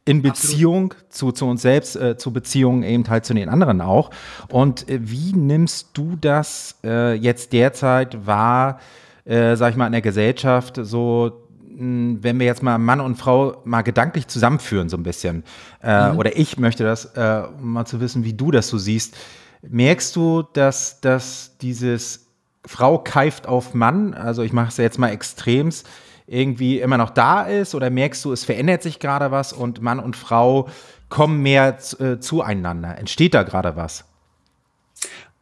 in Beziehung zu, zu uns selbst, äh, zu Beziehungen eben halt zu den anderen auch. Und äh, wie nimmst du das äh, jetzt derzeit wahr, äh, sag ich mal, in der Gesellschaft, so hm, wenn wir jetzt mal Mann und Frau mal gedanklich zusammenführen, so ein bisschen, äh, mhm. oder ich möchte das, äh, um mal zu wissen, wie du das so siehst, merkst du, dass, dass dieses Frau keift auf Mann, also ich mache es jetzt mal extremst, irgendwie immer noch da ist? Oder merkst du, es verändert sich gerade was und Mann und Frau kommen mehr äh, zueinander? Entsteht da gerade was?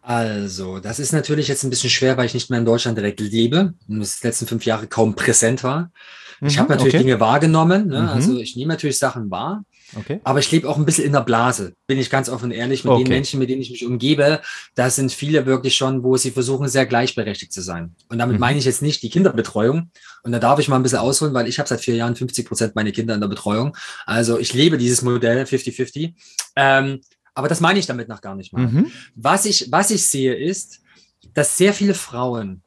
Also, das ist natürlich jetzt ein bisschen schwer, weil ich nicht mehr in Deutschland direkt lebe und es die letzten fünf Jahre kaum präsent war. Mhm, ich habe natürlich okay. Dinge wahrgenommen, ne? mhm. also ich nehme natürlich Sachen wahr. Okay. Aber ich lebe auch ein bisschen in der Blase, bin ich ganz offen und ehrlich. Mit okay. den Menschen, mit denen ich mich umgebe, da sind viele wirklich schon, wo sie versuchen, sehr gleichberechtigt zu sein. Und damit mhm. meine ich jetzt nicht die Kinderbetreuung. Und da darf ich mal ein bisschen ausholen, weil ich habe seit vier Jahren 50 Prozent meine Kinder in der Betreuung. Also ich lebe dieses Modell 50-50. Ähm, aber das meine ich damit noch gar nicht mal. Mhm. Was, ich, was ich sehe ist, dass sehr viele Frauen,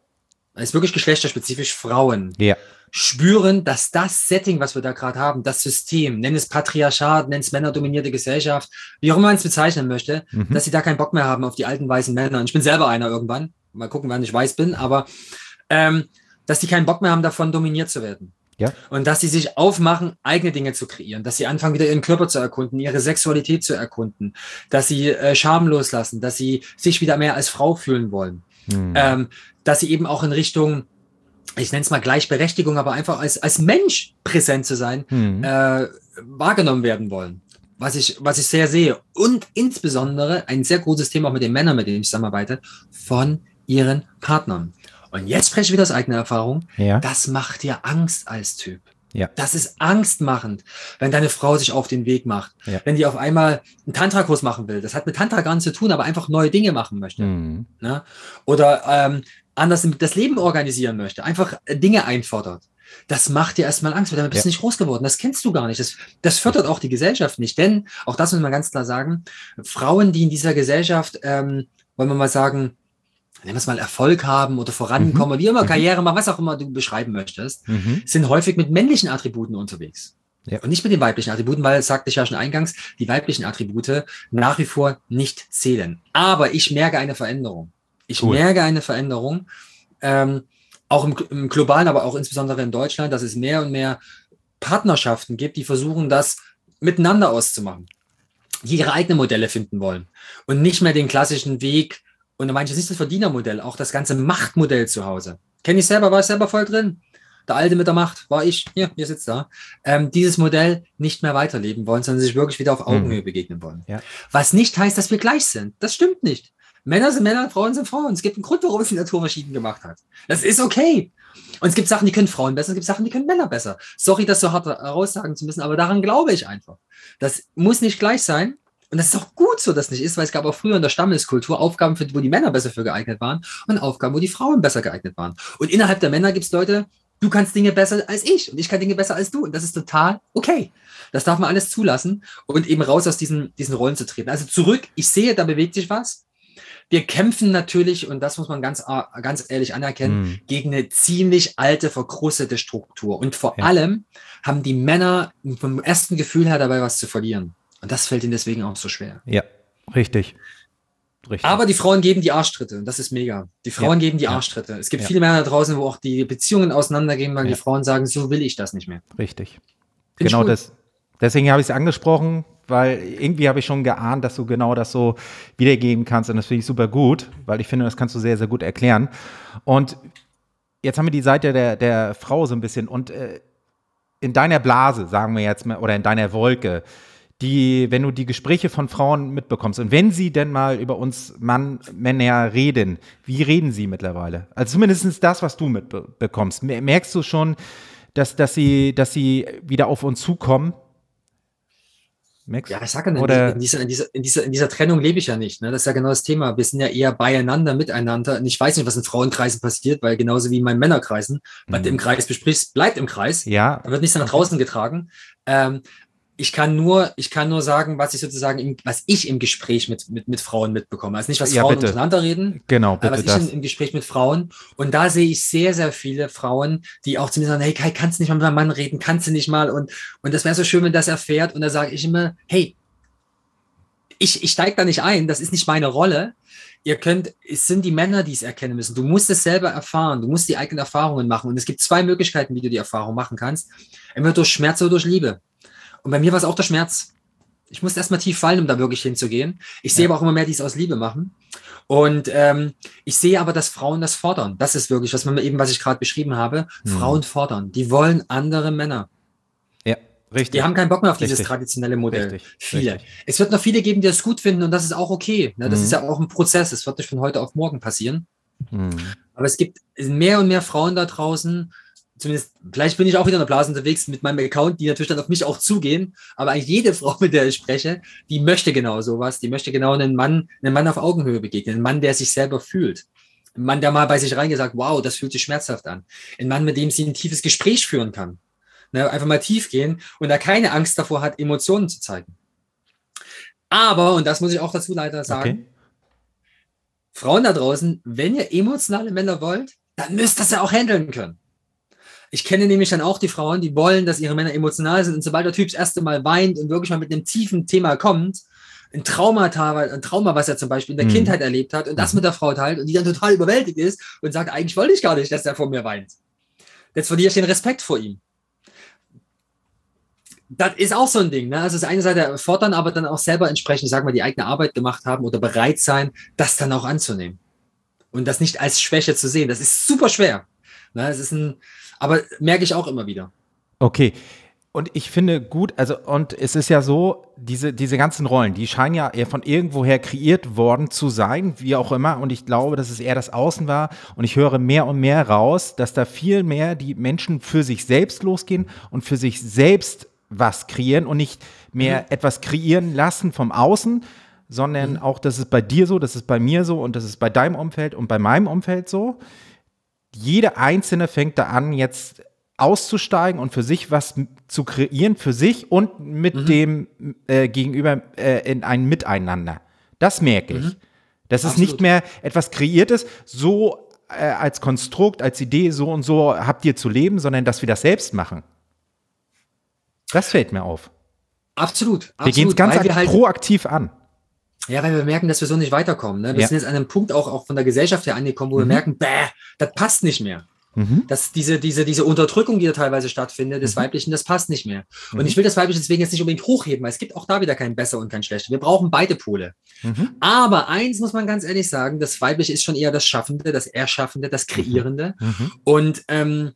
es ist wirklich geschlechterspezifisch Frauen, ja spüren, dass das Setting, was wir da gerade haben, das System, nenn es Patriarchat, nenn es männerdominierte Gesellschaft, wie auch immer man es bezeichnen möchte, mhm. dass sie da keinen Bock mehr haben auf die alten weißen Männer. Und ich bin selber einer irgendwann. Mal gucken, wann ich weiß bin, aber ähm, dass die keinen Bock mehr haben, davon dominiert zu werden. Ja. Und dass sie sich aufmachen, eigene Dinge zu kreieren, dass sie anfangen, wieder ihren Körper zu erkunden, ihre Sexualität zu erkunden, dass sie äh, Scham loslassen, dass sie sich wieder mehr als Frau fühlen wollen. Mhm. Ähm, dass sie eben auch in Richtung ich nenne es mal Gleichberechtigung, aber einfach als, als Mensch präsent zu sein, mhm. äh, wahrgenommen werden wollen. Was ich, was ich sehr sehe. Und insbesondere ein sehr großes Thema auch mit den Männern, mit denen ich zusammenarbeite, von ihren Partnern. Und jetzt spreche ich wieder aus eigener Erfahrung. Ja. Das macht dir Angst als Typ. Ja. Das ist angstmachend, wenn deine Frau sich auf den Weg macht. Ja. Wenn die auf einmal einen Tantra-Kurs machen will. Das hat mit Tantra gar nichts zu tun, aber einfach neue Dinge machen möchte. Mhm. Ne? Oder ähm, anders das Leben organisieren möchte. Einfach äh, Dinge einfordert. Das macht dir erstmal Angst, weil damit bist du ja. nicht groß geworden. Das kennst du gar nicht. Das, das fördert auch die Gesellschaft nicht. Denn, auch das muss man ganz klar sagen, Frauen, die in dieser Gesellschaft, ähm, wollen wir mal sagen, nennen wir es mal Erfolg haben oder vorankommen, mhm. wie immer, mhm. Karriere machen, was auch immer du beschreiben möchtest, mhm. sind häufig mit männlichen Attributen unterwegs. Ja. Und nicht mit den weiblichen Attributen, weil, sagte ich ja schon eingangs, die weiblichen Attribute nach wie vor nicht zählen. Aber ich merke eine Veränderung. Ich cool. merke eine Veränderung, ähm, auch im, im globalen, aber auch insbesondere in Deutschland, dass es mehr und mehr Partnerschaften gibt, die versuchen, das miteinander auszumachen, die ihre eigenen Modelle finden wollen und nicht mehr den klassischen Weg, und da meine ich jetzt nicht das Verdienermodell, auch das ganze Machtmodell zu Hause. Kenne ich selber, war ich selber voll drin. Der Alte mit der Macht war ich, hier, hier sitzt da. Ähm, dieses Modell nicht mehr weiterleben wollen, sondern sich wirklich wieder auf mhm. Augenhöhe mhm. begegnen wollen. Ja. Was nicht heißt, dass wir gleich sind. Das stimmt nicht. Männer sind Männer, Frauen sind Frauen. Es gibt einen Grund, warum es die Natur verschieden gemacht hat. Das ist okay. Und es gibt Sachen, die können Frauen besser, es gibt Sachen, die können Männer besser. Sorry, das so hart heraussagen zu müssen, aber daran glaube ich einfach. Das muss nicht gleich sein. Und das ist auch gut so, dass es nicht ist, weil es gab auch früher in der Stammeskultur Aufgaben, für, wo die Männer besser für geeignet waren und Aufgaben, wo die Frauen besser geeignet waren. Und innerhalb der Männer gibt es Leute, du kannst Dinge besser als ich und ich kann Dinge besser als du. Und das ist total okay. Das darf man alles zulassen und eben raus aus diesen, diesen Rollen zu treten. Also zurück, ich sehe, da bewegt sich was. Wir kämpfen natürlich, und das muss man ganz, ganz ehrlich anerkennen, mhm. gegen eine ziemlich alte, verkrustete Struktur. Und vor ja. allem haben die Männer vom ersten Gefühl her dabei was zu verlieren. Und das fällt ihnen deswegen auch so schwer. Ja, richtig. Richtig. Aber die Frauen geben die Arschtritte und das ist mega. Die Frauen ja, geben die ja. Arschtritte. Es gibt ja. viele Männer da draußen, wo auch die Beziehungen auseinandergehen, weil die Frauen sagen, so will ich das nicht mehr. Richtig. Find genau das. Deswegen habe ich es angesprochen, weil irgendwie habe ich schon geahnt, dass du genau das so wiedergeben kannst und das finde ich super gut, weil ich finde, das kannst du sehr, sehr gut erklären. Und jetzt haben wir die Seite der, der Frau so ein bisschen und äh, in deiner Blase, sagen wir jetzt mal, oder in deiner Wolke, die, wenn du die Gespräche von Frauen mitbekommst und wenn sie denn mal über uns Mann, Männer reden, wie reden sie mittlerweile? Also zumindest das, was du mitbekommst. Merkst du schon, dass, dass, sie, dass sie wieder auf uns zukommen? Max? Ja, ich sage ja, in, dieser, in, dieser, in, dieser, in dieser Trennung lebe ich ja nicht. Ne? Das ist ja genau das Thema. Wir sind ja eher beieinander, miteinander. Und ich weiß nicht, was in Frauenkreisen passiert, weil genauso wie in meinen Männerkreisen, was mhm. du im Kreis besprichst, bleibt im Kreis. Ja. Da wird nichts nach draußen getragen. Ähm, ich kann nur, ich kann nur sagen, was ich sozusagen, im, was ich im Gespräch mit, mit, mit Frauen mitbekomme. Also nicht, was ja, Frauen bitte. untereinander reden, genau, bitte aber was das. ich im, im, Gespräch mit Frauen. Und da sehe ich sehr, sehr viele Frauen, die auch zu mir sagen, hey Kai, kannst du nicht mal mit meinem Mann reden, kannst du nicht mal? Und, und das wäre so schön, wenn das erfährt. Und da sage ich immer, hey, ich, ich steige da nicht ein, das ist nicht meine Rolle. Ihr könnt, es sind die Männer, die es erkennen müssen. Du musst es selber erfahren, du musst die eigenen Erfahrungen machen. Und es gibt zwei Möglichkeiten, wie du die Erfahrung machen kannst. Entweder durch Schmerz oder durch Liebe. Und bei mir war es auch der Schmerz. Ich musste erstmal tief fallen, um da wirklich hinzugehen. Ich sehe ja. aber auch immer mehr, die es aus Liebe machen. Und ähm, ich sehe aber, dass Frauen das fordern. Das ist wirklich, was man eben, was ich gerade beschrieben habe. Hm. Frauen fordern. Die wollen andere Männer. Ja, richtig. Die haben keinen Bock mehr auf dieses richtig. traditionelle Modell. Richtig. Viele. Richtig. Es wird noch viele geben, die das gut finden und das ist auch okay. Ne? Das hm. ist ja auch ein Prozess. Es wird nicht von heute auf morgen passieren. Hm. Aber es gibt mehr und mehr Frauen da draußen, zumindest, vielleicht bin ich auch wieder in der Blase unterwegs mit meinem Account, die natürlich dann auf mich auch zugehen, aber eigentlich jede Frau, mit der ich spreche, die möchte genau sowas, die möchte genau einen Mann, einen Mann auf Augenhöhe begegnen, einen Mann, der sich selber fühlt. Ein Mann, der mal bei sich reingesagt, wow, das fühlt sich schmerzhaft an. Ein Mann, mit dem sie ein tiefes Gespräch führen kann. Ne, einfach mal tief gehen und da keine Angst davor hat, Emotionen zu zeigen. Aber, und das muss ich auch dazu leider sagen, okay. Frauen da draußen, wenn ihr emotionale Männer wollt, dann müsst ihr das ja auch handeln können. Ich kenne nämlich dann auch die Frauen, die wollen, dass ihre Männer emotional sind und sobald der Typ das erste Mal weint und wirklich mal mit einem tiefen Thema kommt, ein Trauma, ein Trauma, was er zum Beispiel in der mhm. Kindheit erlebt hat und das mhm. mit der Frau teilt und die dann total überwältigt ist und sagt, eigentlich wollte ich gar nicht, dass er vor mir weint. Jetzt verliere ich den Respekt vor ihm. Das ist auch so ein Ding. Ne? Also das eine Seite fordern, aber dann auch selber entsprechend, ich sag mal, die eigene Arbeit gemacht haben oder bereit sein, das dann auch anzunehmen. Und das nicht als Schwäche zu sehen. Das ist super schwer. Ne? Es ist ein, aber merke ich auch immer wieder. Okay. Und ich finde gut, also, und es ist ja so, diese, diese ganzen Rollen, die scheinen ja eher von irgendwoher kreiert worden zu sein, wie auch immer. Und ich glaube, dass es eher das Außen war. Und ich höre mehr und mehr raus, dass da viel mehr die Menschen für sich selbst losgehen und für sich selbst was kreieren und nicht mehr mhm. etwas kreieren lassen vom Außen, sondern mhm. auch, das ist bei dir so, das ist bei mir so und das ist bei deinem Umfeld und bei meinem Umfeld so. Jeder Einzelne fängt da an, jetzt auszusteigen und für sich was zu kreieren, für sich und mit mhm. dem äh, Gegenüber äh, in ein Miteinander. Das merke ich. Mhm. Das ist nicht mehr etwas Kreiertes, so äh, als Konstrukt, als Idee, so und so habt ihr zu leben, sondern dass wir das selbst machen. Das fällt mir auf. Absolut. Wir gehen es ganz halt proaktiv an. Ja, weil wir merken, dass wir so nicht weiterkommen. Ne? Wir ja. sind jetzt an einem Punkt auch, auch von der Gesellschaft her angekommen, wo mhm. wir merken, bäh, das passt nicht mehr. Mhm. Dass diese, diese, diese Unterdrückung, die da teilweise stattfindet, des mhm. Weiblichen, das passt nicht mehr. Mhm. Und ich will das Weibliche deswegen jetzt nicht unbedingt hochheben, weil es gibt auch da wieder kein besser und kein schlechter. Wir brauchen beide Pole. Mhm. Aber eins muss man ganz ehrlich sagen, das Weibliche ist schon eher das Schaffende, das Erschaffende, das Kreierende. Mhm. Mhm. Und ähm,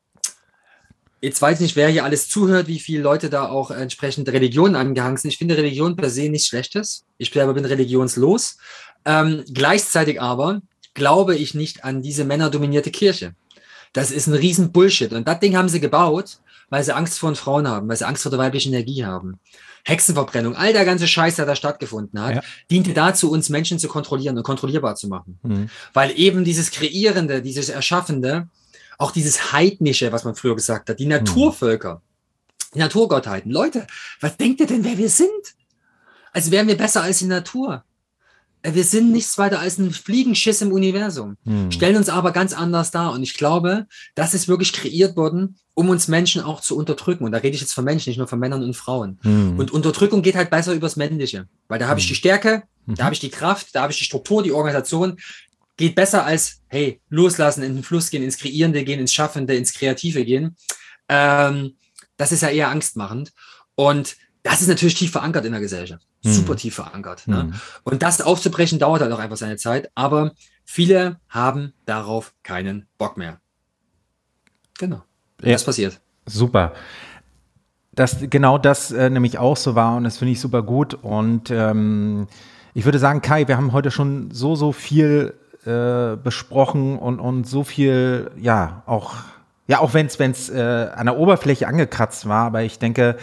Jetzt weiß ich nicht, wer hier alles zuhört, wie viele Leute da auch entsprechend Religionen angehangen sind. Ich finde Religion per se nichts Schlechtes. Ich selber bin religionslos. Ähm, gleichzeitig aber glaube ich nicht an diese männerdominierte Kirche. Das ist ein riesen Bullshit. Und das Ding haben sie gebaut, weil sie Angst vor den Frauen haben, weil sie Angst vor der weiblichen Energie haben. Hexenverbrennung, all der ganze Scheiß, der da stattgefunden hat, ja. diente dazu, uns Menschen zu kontrollieren und kontrollierbar zu machen. Mhm. Weil eben dieses Kreierende, dieses Erschaffende, auch dieses Heidnische, was man früher gesagt hat, die. Naturvölker, die Naturgottheiten. Leute, was denkt ihr denn, wer wir sind? Als wären wir besser als die Natur. Äh, wir sind nichts weiter als ein Fliegenschiss im Universum, hm. stellen uns aber ganz anders dar. Und ich glaube, das ist wirklich kreiert worden, um uns Menschen auch zu unterdrücken. Und da rede ich jetzt von Menschen, nicht nur von Männern und Frauen. Hm. Und Unterdrückung geht halt besser übers Männliche, weil da habe ich hm. die Stärke, da mhm. habe ich die Kraft, da habe ich die Struktur, die Organisation. Geht besser als, hey, loslassen, in den Fluss gehen, ins Kreierende gehen, ins Schaffende, ins Kreative gehen. Ähm, das ist ja eher angstmachend. Und das ist natürlich tief verankert in der Gesellschaft. Mhm. Super tief verankert. Ne? Hm. Und das aufzubrechen dauert halt auch einfach seine Zeit. Aber viele haben darauf keinen Bock mehr. Genau. Ja. Das passiert. Super. Dass genau das äh, nämlich auch so war und das finde ich super gut. Und ähm, ich würde sagen, Kai, wir haben heute schon so, so viel äh, besprochen und, und so viel, ja, auch, ja, auch wenn es äh, an der Oberfläche angekratzt war, aber ich denke,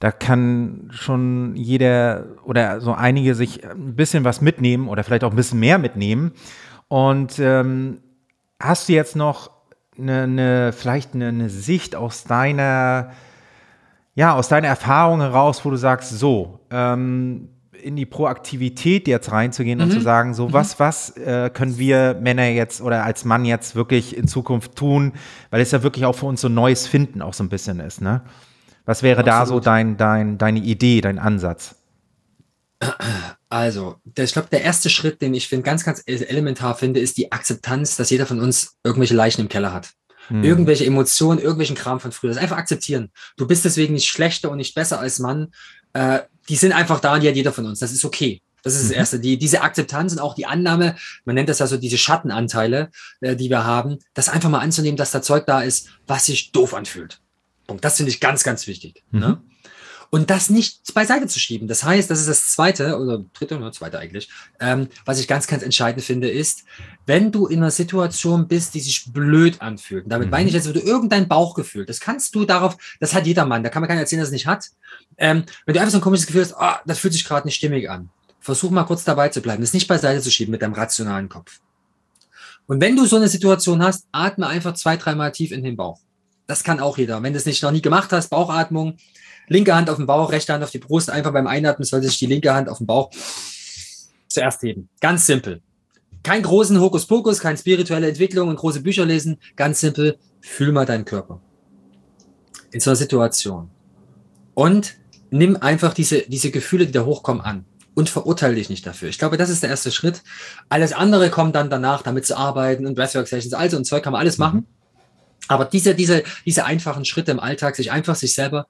da kann schon jeder oder so einige sich ein bisschen was mitnehmen oder vielleicht auch ein bisschen mehr mitnehmen. Und ähm, hast du jetzt noch eine, eine vielleicht eine, eine, Sicht aus deiner, ja, aus deiner Erfahrung heraus, wo du sagst, so, ähm, in die Proaktivität jetzt reinzugehen mhm. und zu sagen, so, mhm. was, was äh, können wir Männer jetzt oder als Mann jetzt wirklich in Zukunft tun, weil es ja wirklich auch für uns so neues Finden auch so ein bisschen ist, ne? Was wäre Absolut. da so dein, dein, deine Idee, dein Ansatz? Also, ich glaube, der erste Schritt, den ich finde, ganz, ganz elementar finde, ist die Akzeptanz, dass jeder von uns irgendwelche Leichen im Keller hat. Hm. Irgendwelche Emotionen, irgendwelchen Kram von früher. Das einfach akzeptieren. Du bist deswegen nicht schlechter und nicht besser als Mann. Äh, die sind einfach da und die hat jeder von uns. Das ist okay. Das ist das mhm. Erste. Die, diese Akzeptanz und auch die Annahme, man nennt das ja so diese Schattenanteile, äh, die wir haben, das einfach mal anzunehmen, dass da Zeug da ist, was sich doof anfühlt. Punkt. Das finde ich ganz, ganz wichtig. Mhm. Ne? Und das nicht beiseite zu schieben. Das heißt, das ist das zweite oder dritte oder zweite eigentlich, ähm, was ich ganz, ganz entscheidend finde, ist, wenn du in einer Situation bist, die sich blöd anfühlt, und damit mhm. meine ich jetzt, wenn du irgendein Bauchgefühl, das kannst du darauf, das hat jeder Mann, da kann man keiner erzählen, dass es nicht hat. Ähm, wenn du einfach so ein komisches Gefühl hast, oh, das fühlt sich gerade nicht stimmig an, versuch mal kurz dabei zu bleiben, das nicht beiseite zu schieben mit deinem rationalen Kopf. Und wenn du so eine Situation hast, atme einfach zwei, dreimal tief in den Bauch. Das kann auch jeder. Wenn du es nicht noch nie gemacht hast, Bauchatmung, linke Hand auf den Bauch, rechte Hand auf die Brust, einfach beim Einatmen sollte sich die linke Hand auf den Bauch zuerst heben. Ganz simpel. Kein großen Hokuspokus, keine spirituelle Entwicklung und große Bücher lesen. Ganz simpel. Fühl mal deinen Körper. In so einer Situation. Und nimm einfach diese, diese Gefühle, die da hochkommen, an. Und verurteile dich nicht dafür. Ich glaube, das ist der erste Schritt. Alles andere kommt dann danach, damit zu arbeiten und Breathwork Sessions, also und Zeug kann man alles machen. Mhm. Aber diese, diese, diese einfachen Schritte im Alltag, sich einfach sich selber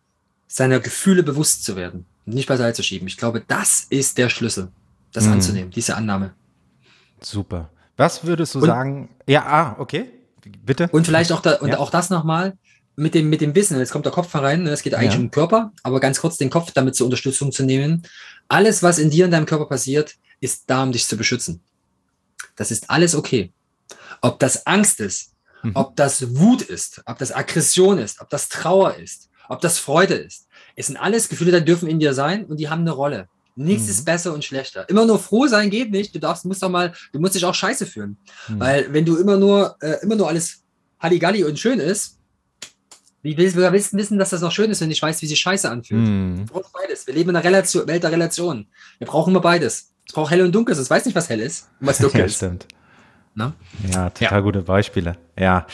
seiner Gefühle bewusst zu werden und nicht beiseite zu schieben. Ich glaube, das ist der Schlüssel, das mhm. anzunehmen, diese Annahme. Super. Was würdest du und, sagen? Ja, ah, okay. Bitte. Und vielleicht auch, da, und ja. auch das nochmal. mit dem, mit dem Wissen, jetzt kommt der Kopf herein, ne, es geht eigentlich ja. um den Körper, aber ganz kurz den Kopf damit zur Unterstützung zu nehmen. Alles, was in dir in deinem Körper passiert, ist da, um dich zu beschützen. Das ist alles okay. Ob das Angst ist, mhm. ob das Wut ist, ob das Aggression ist, ob das Trauer ist, ob das Freude ist. Es sind alles Gefühle, die dürfen in dir sein und die haben eine Rolle. Nichts mhm. ist besser und schlechter. Immer nur froh sein geht nicht. Du darfst, musst doch mal, du musst dich auch scheiße fühlen. Mhm. Weil wenn du immer nur, äh, immer nur alles Halligalli und schön ist, wie willst du wissen, dass das noch schön ist, wenn ich weiß, wie sich Scheiße anfühlt? Mhm. Wir beides. Wir leben in einer Relation, Welt der Relation. Wir brauchen immer beides. Es braucht hell und dunkel. Es weiß nicht, was hell ist und was dunkel ja, ist. Stimmt. Na? Ja, total ja. gute Beispiele. Ja.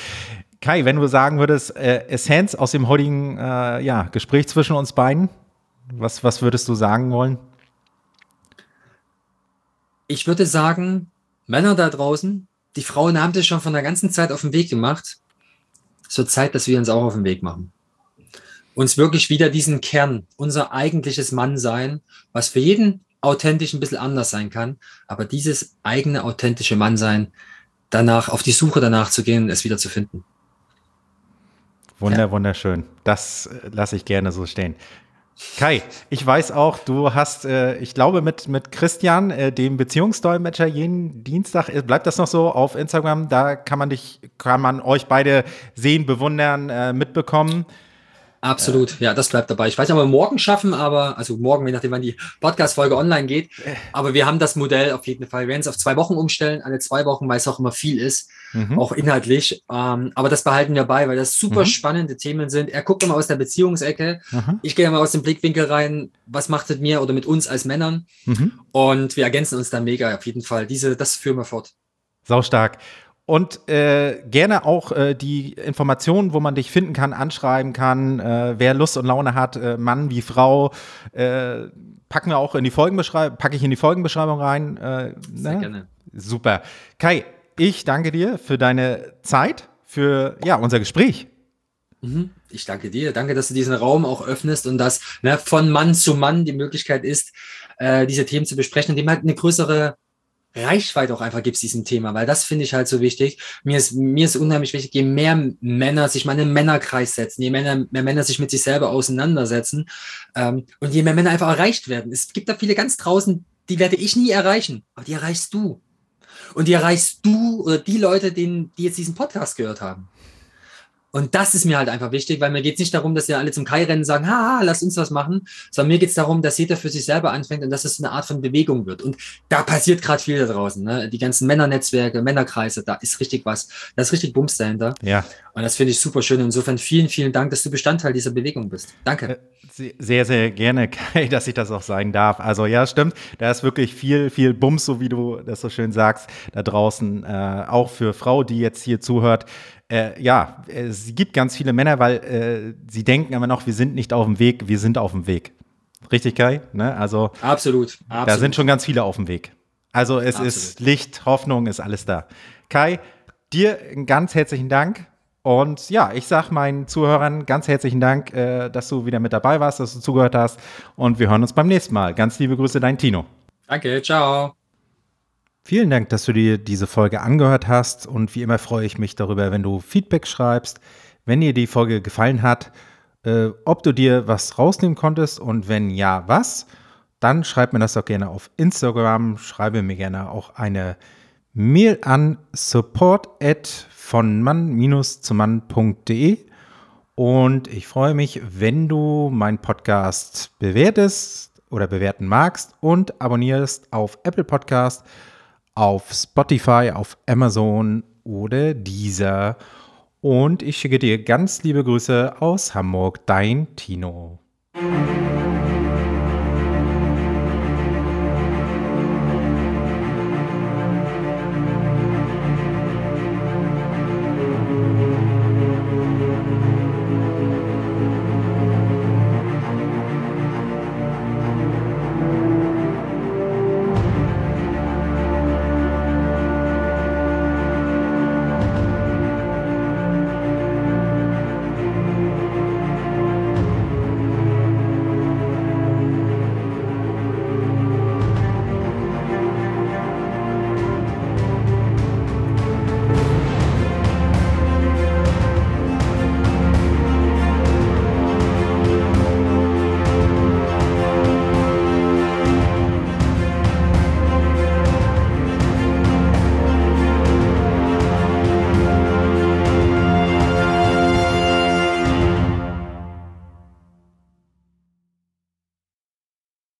Kai, wenn du sagen würdest, äh, Essenz aus dem heutigen äh, ja, Gespräch zwischen uns beiden, was, was würdest du sagen wollen? Ich würde sagen, Männer da draußen, die Frauen haben das schon von der ganzen Zeit auf den Weg gemacht. So Zeit, dass wir uns auch auf den Weg machen. Uns wirklich wieder diesen Kern, unser eigentliches Mannsein, was für jeden authentisch ein bisschen anders sein kann, aber dieses eigene authentische Mannsein danach, auf die Suche danach zu gehen, es wieder zu finden. Wunder, ja. wunderschön. Das äh, lasse ich gerne so stehen. Kai, ich weiß auch, du hast, äh, ich glaube, mit, mit Christian, äh, dem Beziehungsdolmetscher, jeden Dienstag, äh, bleibt das noch so auf Instagram? Da kann man dich, kann man euch beide sehen, bewundern, äh, mitbekommen. Absolut, ja, das bleibt dabei. Ich weiß nicht, ob wir morgen schaffen, aber, also morgen, je nachdem, wann die Podcast-Folge online geht. Aber wir haben das Modell auf jeden Fall. Wir werden es auf zwei Wochen umstellen, alle zwei Wochen, weil es auch immer viel ist, mhm. auch inhaltlich. Ähm, aber das behalten wir bei, weil das super mhm. spannende Themen sind. Er guckt immer aus der Beziehungsecke. Mhm. Ich gehe immer aus dem Blickwinkel rein, was macht es mir oder mit uns als Männern? Mhm. Und wir ergänzen uns dann mega auf jeden Fall. Diese, das führen wir fort. Sau stark. Und äh, gerne auch äh, die Informationen, wo man dich finden kann, anschreiben kann. Äh, wer Lust und Laune hat, äh, Mann wie Frau, äh, packen wir auch in die Folgenbeschreibung, packe ich in die Folgenbeschreibung rein. Äh, Sehr ne? gerne. Super. Kai, ich danke dir für deine Zeit, für ja, unser Gespräch. Mhm. Ich danke dir. Danke, dass du diesen Raum auch öffnest und dass ne, von Mann zu Mann die Möglichkeit ist, diese Themen zu besprechen, indem halt eine größere Reichweite auch einfach gibst diesem Thema, weil das finde ich halt so wichtig. Mir ist, mir ist unheimlich wichtig, je mehr Männer sich mal in einen Männerkreis setzen, je mehr, mehr Männer sich mit sich selber auseinandersetzen ähm, und je mehr Männer einfach erreicht werden. Es gibt da viele ganz draußen, die werde ich nie erreichen, aber die erreichst du. Und die erreichst du oder die Leute, denen, die jetzt diesen Podcast gehört haben. Und das ist mir halt einfach wichtig, weil mir geht es nicht darum, dass wir alle zum Kai-Rennen sagen, ha, lass uns was machen, sondern mir geht es darum, dass jeder für sich selber anfängt und dass es eine Art von Bewegung wird. Und da passiert gerade viel da draußen. Ne? Die ganzen Männernetzwerke, Männerkreise, da ist richtig was. Da ist richtig Bums dahinter. Ja. Und das finde ich super schön. Insofern vielen, vielen Dank, dass du Bestandteil dieser Bewegung bist. Danke. Äh, sehr, sehr gerne, Kai, dass ich das auch sein darf. Also ja, stimmt. Da ist wirklich viel, viel Bums, so wie du das so schön sagst, da draußen. Äh, auch für Frau, die jetzt hier zuhört äh, ja, es gibt ganz viele Männer, weil äh, sie denken immer noch, wir sind nicht auf dem Weg, wir sind auf dem Weg. Richtig, Kai? Ne? Also, absolut, absolut. Da sind schon ganz viele auf dem Weg. Also es absolut. ist Licht, Hoffnung, ist alles da. Kai, dir einen ganz herzlichen Dank. Und ja, ich sage meinen Zuhörern ganz herzlichen Dank, äh, dass du wieder mit dabei warst, dass du zugehört hast. Und wir hören uns beim nächsten Mal. Ganz liebe Grüße, dein Tino. Danke, ciao. Vielen Dank, dass du dir diese Folge angehört hast und wie immer freue ich mich darüber, wenn du Feedback schreibst, wenn dir die Folge gefallen hat, äh, ob du dir was rausnehmen konntest und wenn ja, was, dann schreib mir das doch gerne auf Instagram, schreibe mir gerne auch eine Mail an support at von mann-zumann.de und ich freue mich, wenn du meinen Podcast bewertest oder bewerten magst und abonnierst auf Apple Podcast auf Spotify, auf Amazon oder dieser. Und ich schicke dir ganz liebe Grüße aus Hamburg, dein Tino.